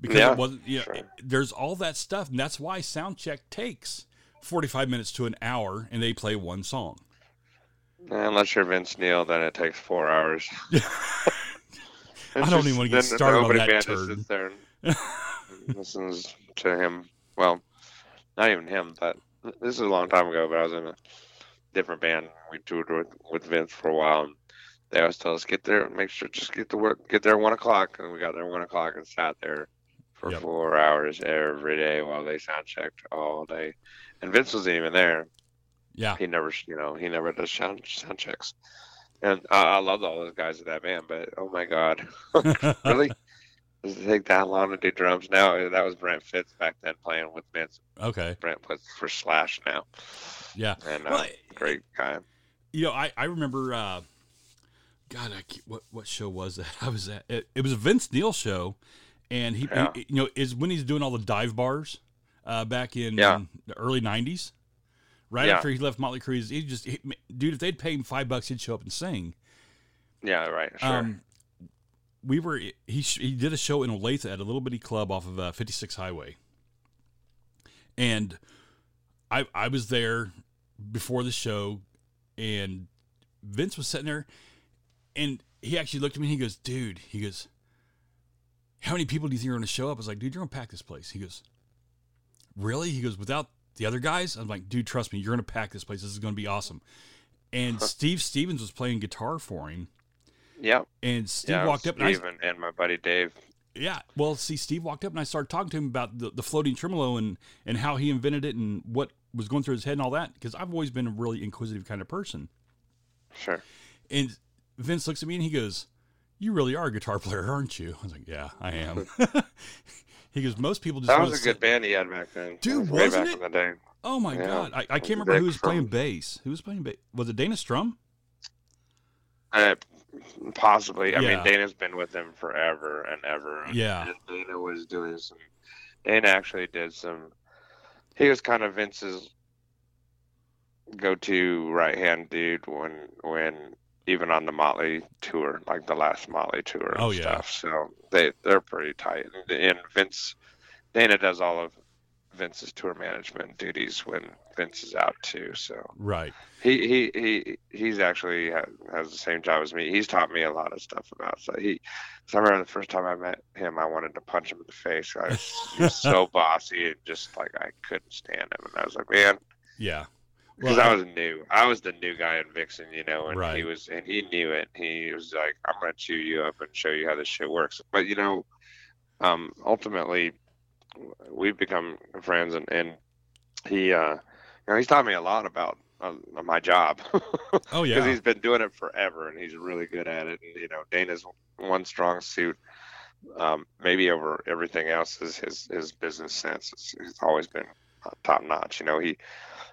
Speaker 1: because
Speaker 2: Yeah,
Speaker 1: it wasn't. Know,
Speaker 2: sure.
Speaker 1: there's all that stuff, and that's why sound check takes 45 minutes to an hour, and they play one song.
Speaker 2: Unless you're Vince Neil, then it takes four hours. (laughs) (laughs)
Speaker 1: I don't even wanna get started on that
Speaker 2: just
Speaker 1: turd.
Speaker 2: there (laughs) listens to him. Well, not even him, but this is a long time ago. But I was in a different band. We toured with, with Vince for a while, and they always tell us get there, make sure just get to work, get there at one o'clock, and we got there at one o'clock and sat there for
Speaker 1: Yep.
Speaker 2: four hours every day while they sound checked all day. And Vince wasn't even there.
Speaker 1: Yeah,
Speaker 2: he never you know he never does sound sound checks. And uh, i loved all those guys in that band but oh my god. (laughs) Really? Does it take that long to do drums now? That was brent fitz back then playing with vince.
Speaker 1: Okay,
Speaker 2: brent plays for slash now.
Speaker 1: Yeah.
Speaker 2: and uh,
Speaker 1: Well,
Speaker 2: great guy.
Speaker 1: You know, I I remember. Uh, God, I can't- what what show was that? (laughs) I was at. It, it was a Vince Neil show, and he,
Speaker 2: Yeah.
Speaker 1: he- you know is when he's doing all the dive bars, uh, back in
Speaker 2: Yeah.
Speaker 1: the early '90s. Right
Speaker 2: Yeah.
Speaker 1: after he left Motley Crue, he just he, dude. If they'd pay him five bucks, he'd show up and sing.
Speaker 2: yeah right sure
Speaker 1: Um, we were he he did a show in Olathe at a little bitty club off of uh, 56 Highway, and I I was there before the show, and Vince was sitting there, and he actually looked at me and he goes, "Dude," he goes, "How many people do you think are going to show up?" I was like, "Dude, you're going to pack this place." He goes, "Really?" He goes, "Without the other guys?" I'm like, "Dude, trust me, you're going to pack this place. This is going to be awesome." And Steve Stevens was playing guitar for him.
Speaker 2: yeah
Speaker 1: And Steve
Speaker 2: yeah,
Speaker 1: walked up, and I,
Speaker 2: Steve and, and my buddy dave
Speaker 1: yeah. Well, see, Steve walked up, and I started talking to him about the, the floating tremolo and and how he invented it and what was going through his head and all that. Because I've always been a really inquisitive kind of person.
Speaker 2: sure
Speaker 1: And Vince looks at me and he goes, "You really are a guitar player, aren't you?" I was like, "Yeah, I am." (laughs) he goes, "Most people just
Speaker 2: that was a
Speaker 1: sit-
Speaker 2: good band he had back then
Speaker 1: Dude,
Speaker 2: way
Speaker 1: wasn't
Speaker 2: back
Speaker 1: it?
Speaker 2: in the day
Speaker 1: Oh my
Speaker 2: Yeah.
Speaker 1: god, I, I can't remember
Speaker 2: Vic
Speaker 1: who was playing bass. Who was playing bass? Was it Dana Strum?
Speaker 2: Uh, possibly. I
Speaker 1: Yeah.
Speaker 2: mean, Dana's been with them forever and ever. and-
Speaker 1: Yeah.
Speaker 2: and Dana was doing some. Dana actually did some. He was kind of Vince's go-to right-hand dude when when even on the Motley tour, like the last Motley tour and
Speaker 1: Oh, yeah.
Speaker 2: stuff. So they they're pretty tight. And, and Vince Dana does all of Vince's tour management duties when Vince is out too. So
Speaker 1: Right.
Speaker 2: he he he he's actually ha- has the same job as me. He's taught me a lot of stuff about. So he, so I remember the first time I met him, I wanted to punch him in the face. I was, (laughs) he was so bossy and just like I couldn't stand him. And I was like, man,
Speaker 1: Yeah.
Speaker 2: Because
Speaker 1: Well,
Speaker 2: I was new. I was the new guy in Vixen, you know, and
Speaker 1: Right.
Speaker 2: he was, and he knew it. He was like, "I'm gonna chew you up and show you how this shit works." But you know, um, ultimately, we've become friends, and and he, uh, you know, he's taught me a lot about uh, my job (laughs)
Speaker 1: oh yeah, because
Speaker 2: he's been doing it forever, and he's really good at it. And you know, Dana's one strong suit. Um, maybe over everything else is his his business sense. It's, he's always been top notch. You know, he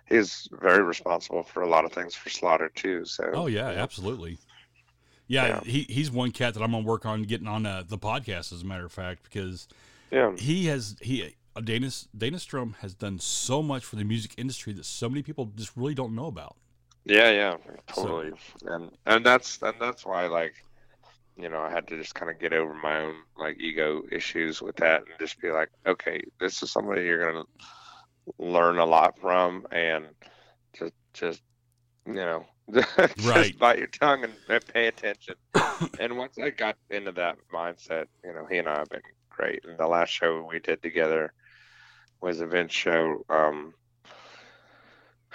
Speaker 2: he's very responsible for a lot of things for Slaughter too. So
Speaker 1: Oh yeah, absolutely. Yeah,
Speaker 2: Yeah.
Speaker 1: he he's one cat that I'm gonna work on getting on uh, the podcast as a matter of fact because
Speaker 2: yeah,
Speaker 1: he has he uh, Dana Dana Strum has done so much for the music industry that so many people just really don't know about.
Speaker 2: yeah, yeah,
Speaker 1: So-
Speaker 2: totally. And and that's and that's why like you know I had to just kind of get over my own like ego issues with that and just be like, okay, this is somebody you're gonna learn a lot from and just just you know (laughs) just
Speaker 1: Right.
Speaker 2: bite your tongue and, pay attention. (coughs) and once I got into that mindset, you know, he and I have been great. And the last show we did together was a Vince show. Um,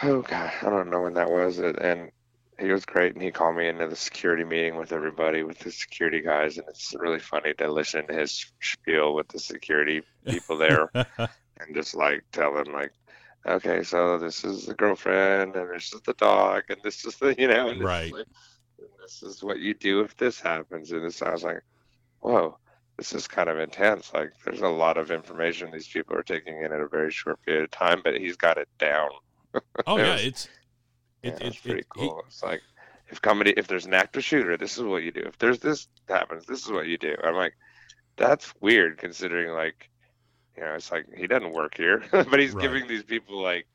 Speaker 2: oh God, I don't know when that was. And he was great. And he called me into the security meeting with everybody, with the security guys. And it's really funny to listen to his spiel with the security (laughs) people there and just like tell them like. Okay, so this is the girlfriend, and this is the dog, and this is the, (laughs) you know,
Speaker 1: Right.
Speaker 2: like, this is what you do if this happens. And this, I was like, whoa, this is kind of intense. Like, there's a lot of information these people are taking in at a very short period of time, but he's got it down. (laughs)
Speaker 1: oh
Speaker 2: It
Speaker 1: yeah,
Speaker 2: was-
Speaker 1: it's
Speaker 2: Yeah,
Speaker 1: it,
Speaker 2: it's pretty
Speaker 1: it,
Speaker 2: cool. it's like if comedy, if there's an active shooter, this is what you do. If there's this happens, this is what you do. I'm like, that's weird considering like, you know, it's like he doesn't work here, (laughs) but he's
Speaker 1: Right.
Speaker 2: giving these people like,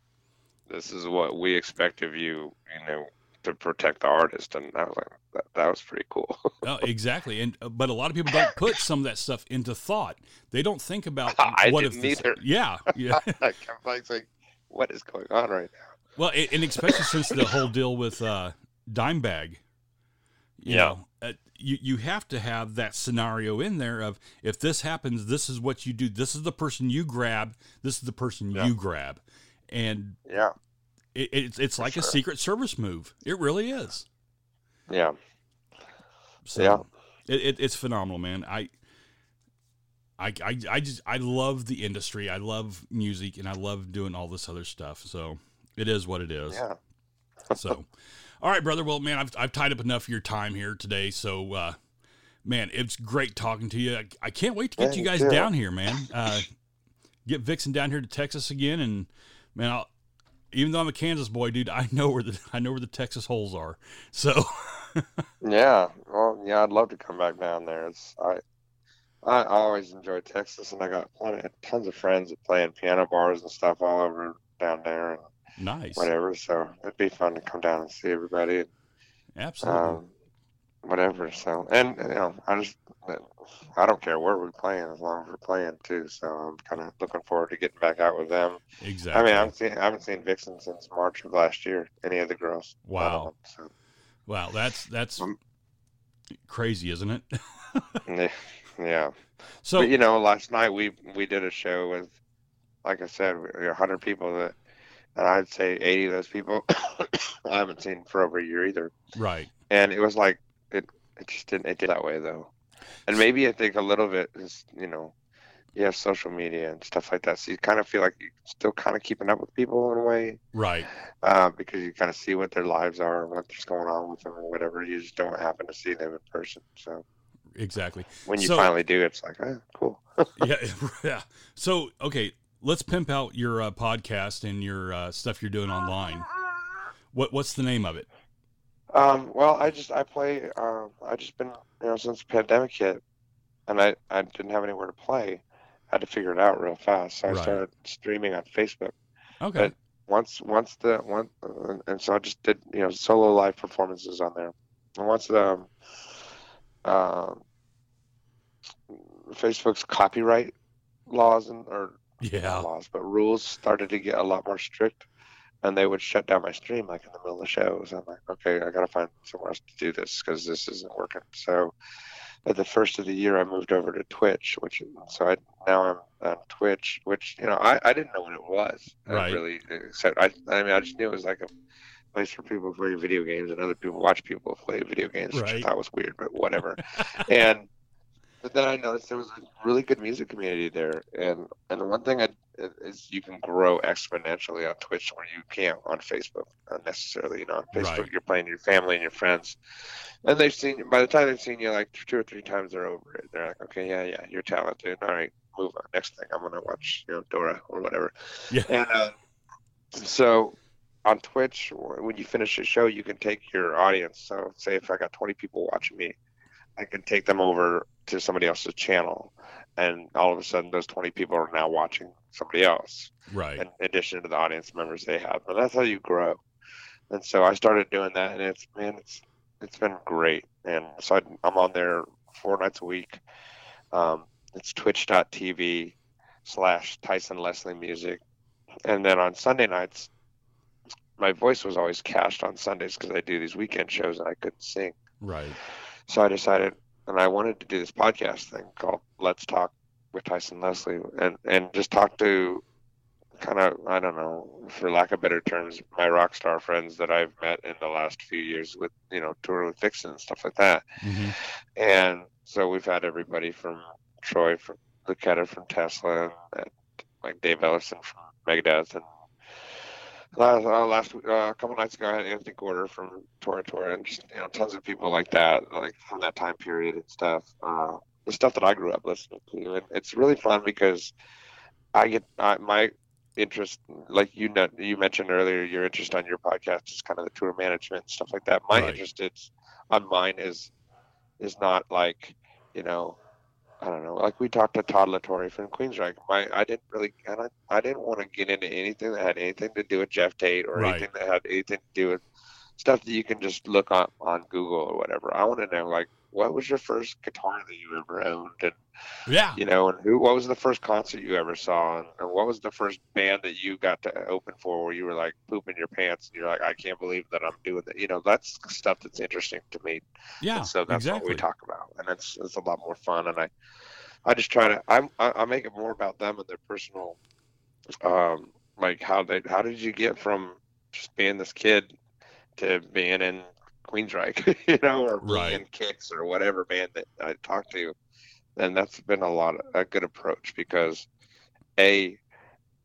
Speaker 2: this is what we expect of you, you know, to protect the artist. And I was like, that, that was pretty cool. (laughs)
Speaker 1: oh, exactly. And uh, but a lot of people don't put some of that stuff into thought. They don't think about (laughs)
Speaker 2: I
Speaker 1: what if
Speaker 2: didn't
Speaker 1: this,
Speaker 2: either.
Speaker 1: yeah yeah.
Speaker 2: I'm like, like, what is going on right now?
Speaker 1: Well, and especially since the whole deal with uh, Dimebag, you
Speaker 2: Yeah.
Speaker 1: know, uh, you you have to have that scenario in there of if this happens, this is what you do. This is the person you grab. This is the person
Speaker 2: Yeah.
Speaker 1: you grab, and
Speaker 2: Yeah,
Speaker 1: it, it's it's like a. Secret Service move. It really is.
Speaker 2: yeah,
Speaker 1: So
Speaker 2: Yeah.
Speaker 1: it, it, it's phenomenal, man. I. I, I, I just I love the industry. I love music and I love doing all this other stuff. So it is what it is.
Speaker 2: yeah.
Speaker 1: So, all right, brother. Well, man, I've, I've tied up enough of your time here today. So, uh, man, it's great talking to you. I, I can't wait to get
Speaker 2: Yeah,
Speaker 1: you guys down here, man. Uh, get Vixen down here to Texas again, and man, I'll, even though I'm a Kansas boy, dude, I know where the (laughs) I know where the Texas holes are. So, (laughs)
Speaker 2: Yeah, well, yeah, I'd love to come back down there. It's I, I I always enjoy Texas, and I got plenty, tons of friends that play in piano bars and stuff all over down there and
Speaker 1: nice,
Speaker 2: whatever. So it'd be fun to come down and see everybody,
Speaker 1: absolutely.
Speaker 2: um, whatever. So and you know, I just I don't care where we're playing as long as we're playing too. So I'm kind of looking forward to getting back out with them.
Speaker 1: exactly.
Speaker 2: I mean, I haven't seen I haven't seen Vixen since March of last year. Any of the girls?
Speaker 1: Wow.
Speaker 2: Um,
Speaker 1: wow, that's that's
Speaker 2: Um,
Speaker 1: crazy, isn't it? (laughs)
Speaker 2: so, yeah.
Speaker 1: So,
Speaker 2: but you know, last night we we did a show with, like I said, a hundred people that, and I'd say eighty of those people (coughs) I haven't seen for over a year either.
Speaker 1: right,
Speaker 2: And it was like it it just didn't it did that way though, and maybe I think a little bit is you know, you have social media and stuff like that, so you kind of feel like you're still kind of keeping up with people in a way,
Speaker 1: right,
Speaker 2: uh, because you kind of see what their lives are and what's going on with them or whatever. You just don't happen to see them in person, so
Speaker 1: exactly.
Speaker 2: when you
Speaker 1: So-
Speaker 2: finally do, it's like, ah, cool. (laughs)
Speaker 1: yeah, (laughs) yeah. So, okay, let's pimp out your uh, podcast and your uh, stuff you're doing online. What what's the name of it?
Speaker 2: Um, well, I just I play. Um, I just been you know since the pandemic hit, and I I didn't have anywhere to play. I had to figure it out real fast, so I
Speaker 1: Right.
Speaker 2: started streaming on Facebook.
Speaker 1: Okay.
Speaker 2: Once once the one, uh, and so I just did you know solo live performances on there. And once the uh, Facebook's copyright laws and or
Speaker 1: Yeah.
Speaker 2: laws, but rules started to get a lot more strict, and they would shut down my stream like in the middle of the shows. I'm like, okay, I gotta find somewhere else to do this because this isn't working. So, at the first of the year, I moved over to Twitch, which so I now I'm on Twitch, which you know I, I didn't know what it was. I
Speaker 1: Right.
Speaker 2: really, except I I mean I just knew it was like a place for people to play video games and other people watch people play video games, which I thought was weird, but whatever. and but then I noticed there was a really good music community there, and and the one thing I, is you can grow exponentially on Twitch where you can't on Facebook not necessarily. You know, on Facebook
Speaker 1: Right.
Speaker 2: you're playing your family and your friends, and they've seen by the time they've seen you like two or three times, they're over it. They're like, okay, yeah, yeah, you're talented. All right, move on. Next thing, I'm gonna watch you know Dora or whatever.
Speaker 1: Yeah.
Speaker 2: And uh, so on Twitch, when you finish a show, you can take your audience. So, say if I got 20 people watching me, I can take them over to somebody else's channel, and all of a sudden, those 20 people are now watching somebody else,
Speaker 1: Right.
Speaker 2: in addition to the audience members they have. But that's how you grow. And so I started doing that, and it's man, it's it's been great. And so I, I'm on there four nights a week. Um, it's Twitch.tv slash Tyson Leslie Music, and then on Sunday nights, my voice was always cached on Sundays because I do these weekend shows and I couldn't sing.
Speaker 1: Right.
Speaker 2: So I decided, and I wanted to do this podcast thing called Let's Talk with Tyson Leslie, and and just talk to kind of I don't know, for lack of better terms, my rock star friends that I've met in the last few years with you know tour with Vixen and stuff like that.
Speaker 1: hmm
Speaker 2: And so we've had everybody from Troy, from Luccketta from Tesla, and, and like Dave Ellefson from Megadeth, and last uh, last uh, a couple nights ago I had Anthony Corder from Tora Tora, and just you know tons of people like that, like from that time period and stuff. Uh, the stuff that I grew up listening to, and it's really fun because I get I, my interest, like you know, you mentioned earlier, your interest on your podcast is kind of the tour management and stuff like that. My
Speaker 1: Right.
Speaker 2: interest is on mine is is not like you know I don't know like we talked to Todd La Torre from Queensryche. My I didn't really and I, I didn't want to get into anything that had anything to do with Geoff Tate or
Speaker 1: Right.
Speaker 2: anything that had anything to do with stuff that you can just look on on Google or whatever. I want to know like what was your first guitar that you ever owned and
Speaker 1: Yeah.
Speaker 2: you know and who what was the first concert you ever saw and, and what was the first band that you got to open for where you were like pooping your pants and you're like I can't believe that I'm doing that. You know that's stuff that's interesting to me
Speaker 1: Yeah.
Speaker 2: and so that's
Speaker 1: exactly.
Speaker 2: what we talk about, and it's it's a lot more fun. And I, I just try to I I I make it more about them and their personal, um, like how they how did you get from just being this kid to being in Queensryche, (laughs) you know, or
Speaker 1: Right.
Speaker 2: in Kix or whatever band that I talk to, and that's been a lot of, a good approach because, a,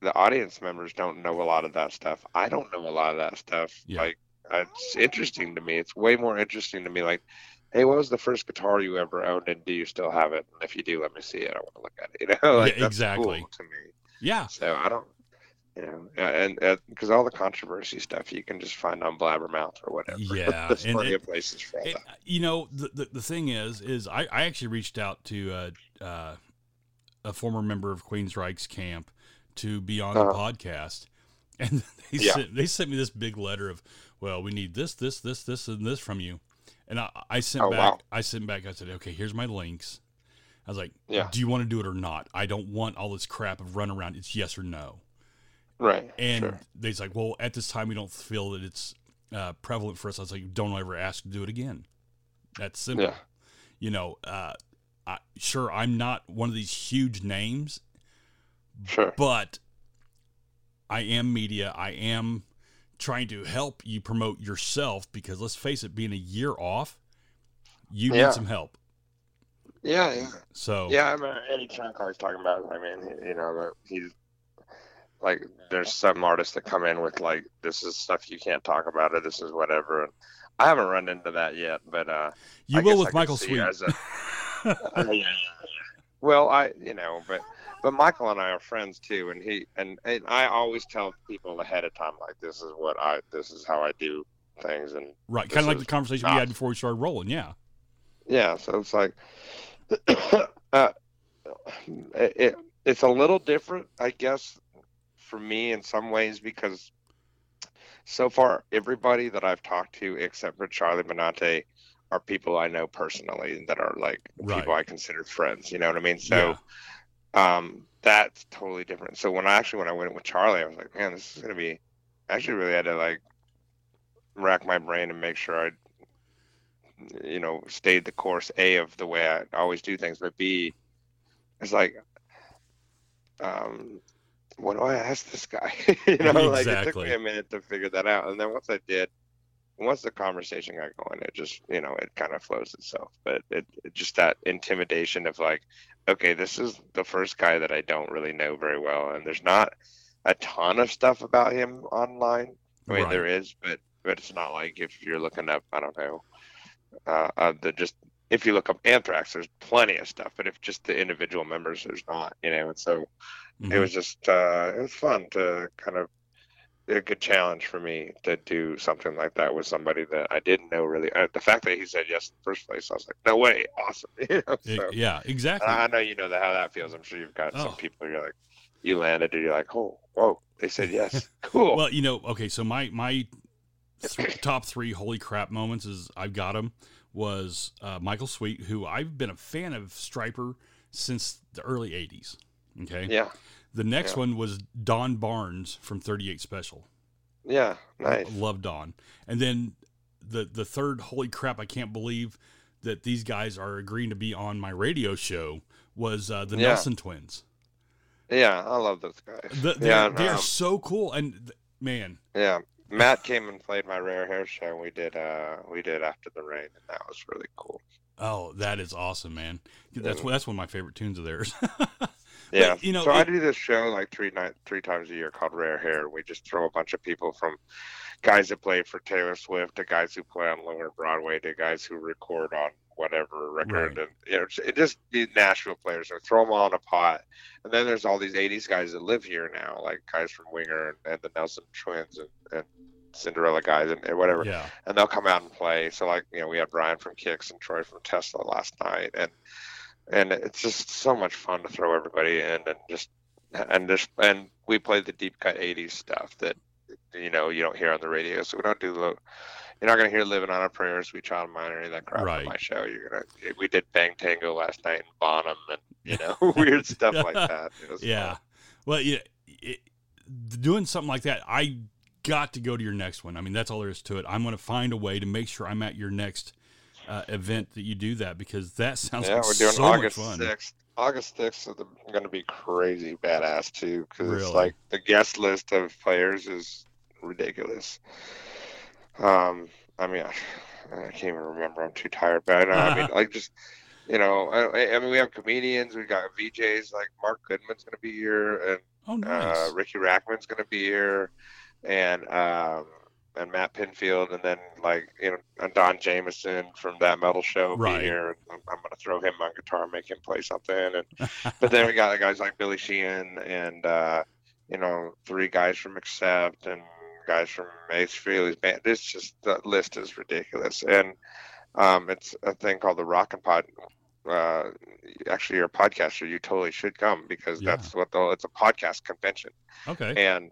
Speaker 2: the audience members don't know a lot of that stuff. I don't know a lot of that stuff.
Speaker 1: Yeah.
Speaker 2: Like it's interesting to me. It's way more interesting to me. Like, hey, what was the first guitar you ever owned, and do you still have it? And if you do, let me see it. I want to look at it. (laughs) You know, like
Speaker 1: Yeah, exactly.
Speaker 2: cool to me.
Speaker 1: Yeah.
Speaker 2: So I don't, know, and because all the controversy stuff you can just find on Blabbermouth or whatever.
Speaker 1: Yeah, (laughs)
Speaker 2: there's plenty
Speaker 1: it-
Speaker 2: of places for
Speaker 1: It-
Speaker 2: that.
Speaker 1: you know, the, the the thing is, is I, I actually reached out to uh, uh, a former member of Queensryche's camp to be on the
Speaker 2: Uh-huh.
Speaker 1: podcast, (laughs) and they
Speaker 2: Yeah.
Speaker 1: sent they sent me this big letter of, well, we need this, this, this, this, and this from you, and I, I sent
Speaker 2: Oh,
Speaker 1: back,
Speaker 2: wow.
Speaker 1: I sent back, I said, okay, here's my links. I was like,
Speaker 2: Yeah.
Speaker 1: do you want to do it or not? I don't want all this crap of run around. It's yes or no.
Speaker 2: Right.
Speaker 1: And
Speaker 2: sure.
Speaker 1: they's like, well, at this time, we don't feel that it's uh, prevalent for us. I was like, don't ever ask to do it again. That's simple.
Speaker 2: Yeah.
Speaker 1: You know, uh, I, sure, I'm not one of these huge names,
Speaker 2: Sure.
Speaker 1: but I am media. I am trying to help you promote yourself because let's face it, being a year off, you
Speaker 2: Yeah.
Speaker 1: need some help.
Speaker 2: Yeah. Yeah.
Speaker 1: So,
Speaker 2: Yeah, I mean, Eddie Truncar's talking about. I mean, you know, he's like, there's some artists that come in with like, this is stuff you can't talk about, or this is whatever. And I haven't run into that yet, but uh,
Speaker 1: you
Speaker 2: I
Speaker 1: will with Michael Sweet.
Speaker 2: a-. (laughs) Well, I, you know, but but Michael and I are friends too, and he and, and I always tell people ahead of time like, this is what I, this is how I do things, and
Speaker 1: right. Kind of like the conversation we had before we started rolling. Yeah.
Speaker 2: yeah so it's like (coughs) uh, it, it's a little different i guess for me in some ways because so far everybody that i've talked to except for charlie benante are people I know personally that are like
Speaker 1: Right.
Speaker 2: people I consider friends. You know what I mean? So um, that's totally different. So when I actually when I went with Charlie, I was like, man, this is gonna be. I actually really had to like rack my brain and make sure I, you know, stayed the course. A of the way I always do things, but B, it's like, um, what do I ask this guy? (laughs) you know, like it took me a minute to figure that out, and then once I did. Once the conversation got going, it just you know it kind of flows itself. But it, it just that intimidation of like, okay, this is the first guy that I don't really know very well, and there's not a ton of stuff about him online. I mean,
Speaker 1: Right.
Speaker 2: there is, but but it's not like if you're looking up, I don't know, uh, uh, the just if you look up Anthrax, there's plenty of stuff, but if just the individual members, there's not, you know. And so it
Speaker 1: Mhm.
Speaker 2: was just uh, it was fun to kind of a good challenge for me to do something like that with somebody that I didn't know really. Uh, the fact that he said yes in the first place, I was like, no way, awesome. (laughs) you know,
Speaker 1: It-
Speaker 2: so,
Speaker 1: yeah, exactly.
Speaker 2: I know you know that how that feels. I'm sure you've got
Speaker 1: Oh.
Speaker 2: some people you're like, you landed and you're like, oh, whoa, they said yes, (laughs) cool.
Speaker 1: Well, you know, okay, so my my (laughs) th- top three holy crap moments is I've got him was uh, Michael Sweet, who I've been a fan of Stryper since the early '80s. Okay,
Speaker 2: yeah,
Speaker 1: the next
Speaker 2: yeah.
Speaker 1: one was Don Barnes from 38 Special.
Speaker 2: yeah, nice.
Speaker 1: Love Don, and then the the third holy crap, I can't believe that these guys are agreeing to be on my radio show was uh, the
Speaker 2: Yeah.
Speaker 1: Nelson Twins.
Speaker 2: Yeah, I love those guys.
Speaker 1: The, they're,
Speaker 2: yeah,
Speaker 1: they're
Speaker 2: um,
Speaker 1: so cool, and man,
Speaker 2: yeah. Matt came and played my rare hair show. We did uh we did after the rain, and that was really cool.
Speaker 1: Oh, that is awesome, man. That's
Speaker 2: Yeah.
Speaker 1: that's one of my favorite tunes of theirs. (laughs)
Speaker 2: Yeah,
Speaker 1: you know,
Speaker 2: so I do this show like three night three times a year called Rare Hair. We just throw a bunch of people from guys that play for Taylor Swift to guys who play on Lower Broadway to guys who record on whatever record,
Speaker 1: Right.
Speaker 2: and you know, it just be Nashville players. So throw them all in a pot, and then there's all these '80s guys that live here now, like guys from Winger and, and the Nelson Twins and, and Cinderella guys and, and whatever
Speaker 1: yeah,
Speaker 2: and they'll come out and play. So like you know, we had Brian from Kix and Troy from Tesla last night, and and it's just so much fun to throw everybody in and just and just and we play the deep cut '80s stuff that you know you don't hear on the radio. So we don't do the. You're not gonna hear "Living on a Prayer," "Sweet Child of Mine," or any of that crap
Speaker 1: Right.
Speaker 2: on my show. You're gonna. We did "Bang Tango" last night and Bonham and you know (laughs) weird stuff (laughs) like that.
Speaker 1: Yeah.
Speaker 2: fun.
Speaker 1: Well, yeah, it, doing something like that, I got to go to your next one. I mean, that's all there is to it. I'm going to find a way to make sure I'm at your next uh, event that you do that because that (laughs) sounds
Speaker 2: Yeah,
Speaker 1: like
Speaker 2: we're doing
Speaker 1: so
Speaker 2: August
Speaker 1: much fun.
Speaker 2: sixth. August sixth is going to be crazy badass too, because
Speaker 1: Really?
Speaker 2: it's like the guest list of players is ridiculous. Um, I mean, I, I can't even remember. I'm too tired, but I, know, I mean, (laughs) like just you know, I, I mean, we have comedians, we got VJs like Mark Goodman's going to be here, and
Speaker 1: Oh, nice.
Speaker 2: uh, Riki Rachtman's going to be here, and um, and Matt Pinfield, and then like you know and Don Jamieson from that metal show
Speaker 1: Right.
Speaker 2: be here. I'm, to throw him on guitar, make him play something, and (laughs) but then we got guys like Billy Sheehan and uh, you know three guys from Accept and guys from Ace Frehley's band. It's just the list is ridiculous, and um, it's a thing called the Rock and Pod. Uh, actually, you're a podcaster. You totally should come because
Speaker 1: Yeah.
Speaker 2: that's what the it's a podcast convention
Speaker 1: okay.
Speaker 2: and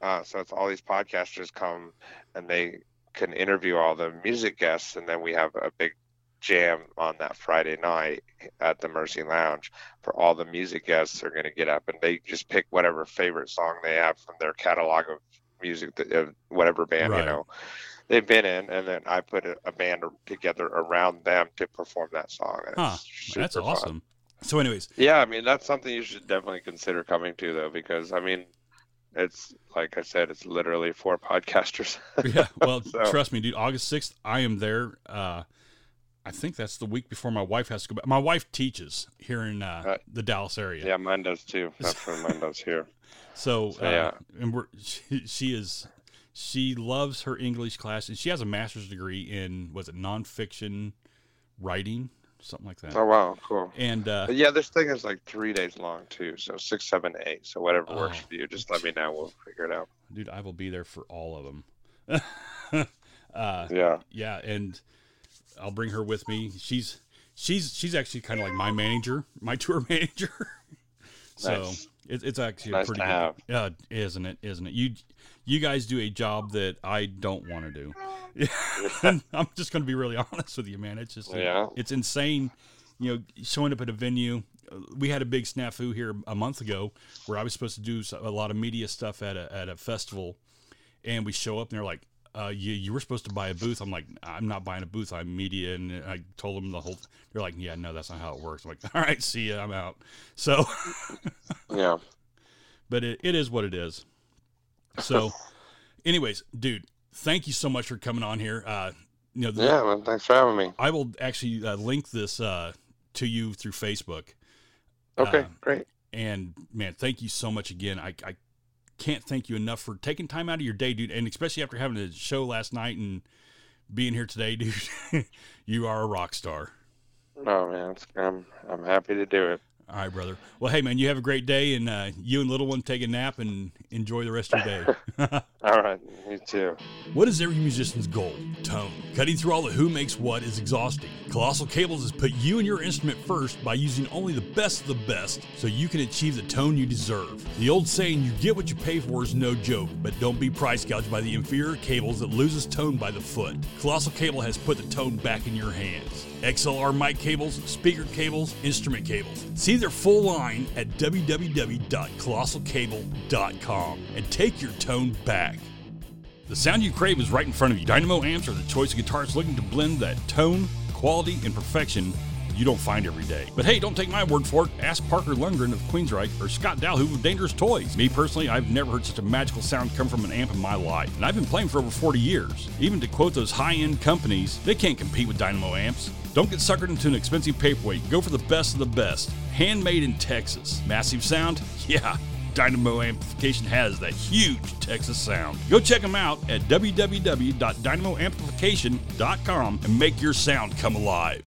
Speaker 2: uh, so it's all these podcasters come and they can interview all the music guests and then we have a big jam on that friday night at the mercy lounge for all the music guests are going to get up and they just pick whatever favorite song they have from their catalog of music that, of whatever band
Speaker 1: Right.
Speaker 2: you know they've been in and then i put a, a band together around them to perform that song and
Speaker 1: Huh. That's
Speaker 2: super fun.
Speaker 1: awesome. So, anyways,
Speaker 2: Yeah, I mean that's something you should definitely consider coming to though, because I mean, it's like I said, it's literally for podcasters. (laughs)
Speaker 1: yeah. Well,
Speaker 2: So-
Speaker 1: trust me, dude. August sixth, I am there. Uh, I think that's the week before my wife has to go back. My wife teaches here in uh,
Speaker 2: Right.
Speaker 1: the Dallas area.
Speaker 2: yeah, mine does too. That's when mine does here. (laughs)
Speaker 1: So,
Speaker 2: So,
Speaker 1: uh,
Speaker 2: yeah.
Speaker 1: and we're she, she is she loves her English class, and she has a master's degree in was it nonfiction writing, something like that.
Speaker 2: Oh wow, cool.
Speaker 1: And uh,
Speaker 2: yeah, this thing is like three days long too, so six, seven, eight. So whatever works
Speaker 1: Oh.
Speaker 2: for you, just let me know. We'll figure it out.
Speaker 1: dude, I will be there for all of them. (laughs) uh,
Speaker 2: Yeah,
Speaker 1: yeah, and I'll bring her with me. She's she's she's actually kind of like my manager, my (laughs) tour manager. (laughs) so
Speaker 2: Nice.
Speaker 1: it, it's actually
Speaker 2: Nice
Speaker 1: a pretty
Speaker 2: to
Speaker 1: good,
Speaker 2: have.
Speaker 1: yeah, isn't it? Isn't it? You you guys do a job that I don't want to do. (laughs) I'm just going to be really honest with you, man. It's just
Speaker 2: Yeah.
Speaker 1: it's insane. You know, showing up at a venue. We had a big snafu here a month ago where I was supposed to do a lot of media stuff at a at a festival, and we show up and they're like, uh, "You you were supposed to buy a booth." I'm like, "I'm not buying a booth. I'm media." And I told them the whole. They're like, "Yeah, no, that's not how it works." I'm like, (laughs) "All right, see ya. I'm out." So,
Speaker 2: Yeah. (laughs)
Speaker 1: but it, it is what it is. So, anyways, dude, thank you so much for coming on here. Uh, you know, the,
Speaker 2: Yeah, man. Thanks for having me.
Speaker 1: I will actually uh, link this uh, to you through Facebook.
Speaker 2: Okay,
Speaker 1: Uh,
Speaker 2: great.
Speaker 1: And man, thank you so much again. I, I can't thank you enough for taking time out of your day, dude. And especially after having a show last night and being here today, (laughs) dude. you are a rock star.
Speaker 2: Oh man, it's, I'm I'm happy to do it.
Speaker 1: All right, brother. Well, hey, man, you have a great day, and uh, you and little one take a nap and enjoy the rest of your day. (laughs) (laughs)
Speaker 2: All right, you too.
Speaker 1: What is every musician's goal? Tone. Cutting through all the who makes what is exhausting. Colossal Cables has put you and your instrument first by using only the best of the best so you can achieve the tone you deserve. The old saying, you get what you pay for, is no joke, but don't be price gouged by the inferior cables that loses tone by the foot. Colossal Cable has put the tone back in your hands. XLR mic cables, speaker cables, instrument cables. See their full line at www.colossalcable.com and take your tone back. The sound you crave is right in front of you. Dynamo amps are the choice of guitars looking to blend that tone, quality, and perfection you don't find every day. But hey, don't take my word for it. Ask Parker Lundgren of Queensryche or Scott Dalhover of Dangerous Toys. Me personally, I've never heard such a magical sound come from an amp in my life. And I've been playing for over 40 years. Even to quote those high-end companies, they can't compete with Dynamo amps. Don't get suckered into an expensive paperweight. Go for the best of the best. Handmade in Texas. Massive sound? (laughs) Yeah. Dynamo Amplification has that huge Texas sound. Go check them out at www.dynamoamplification.com and make your sound come alive.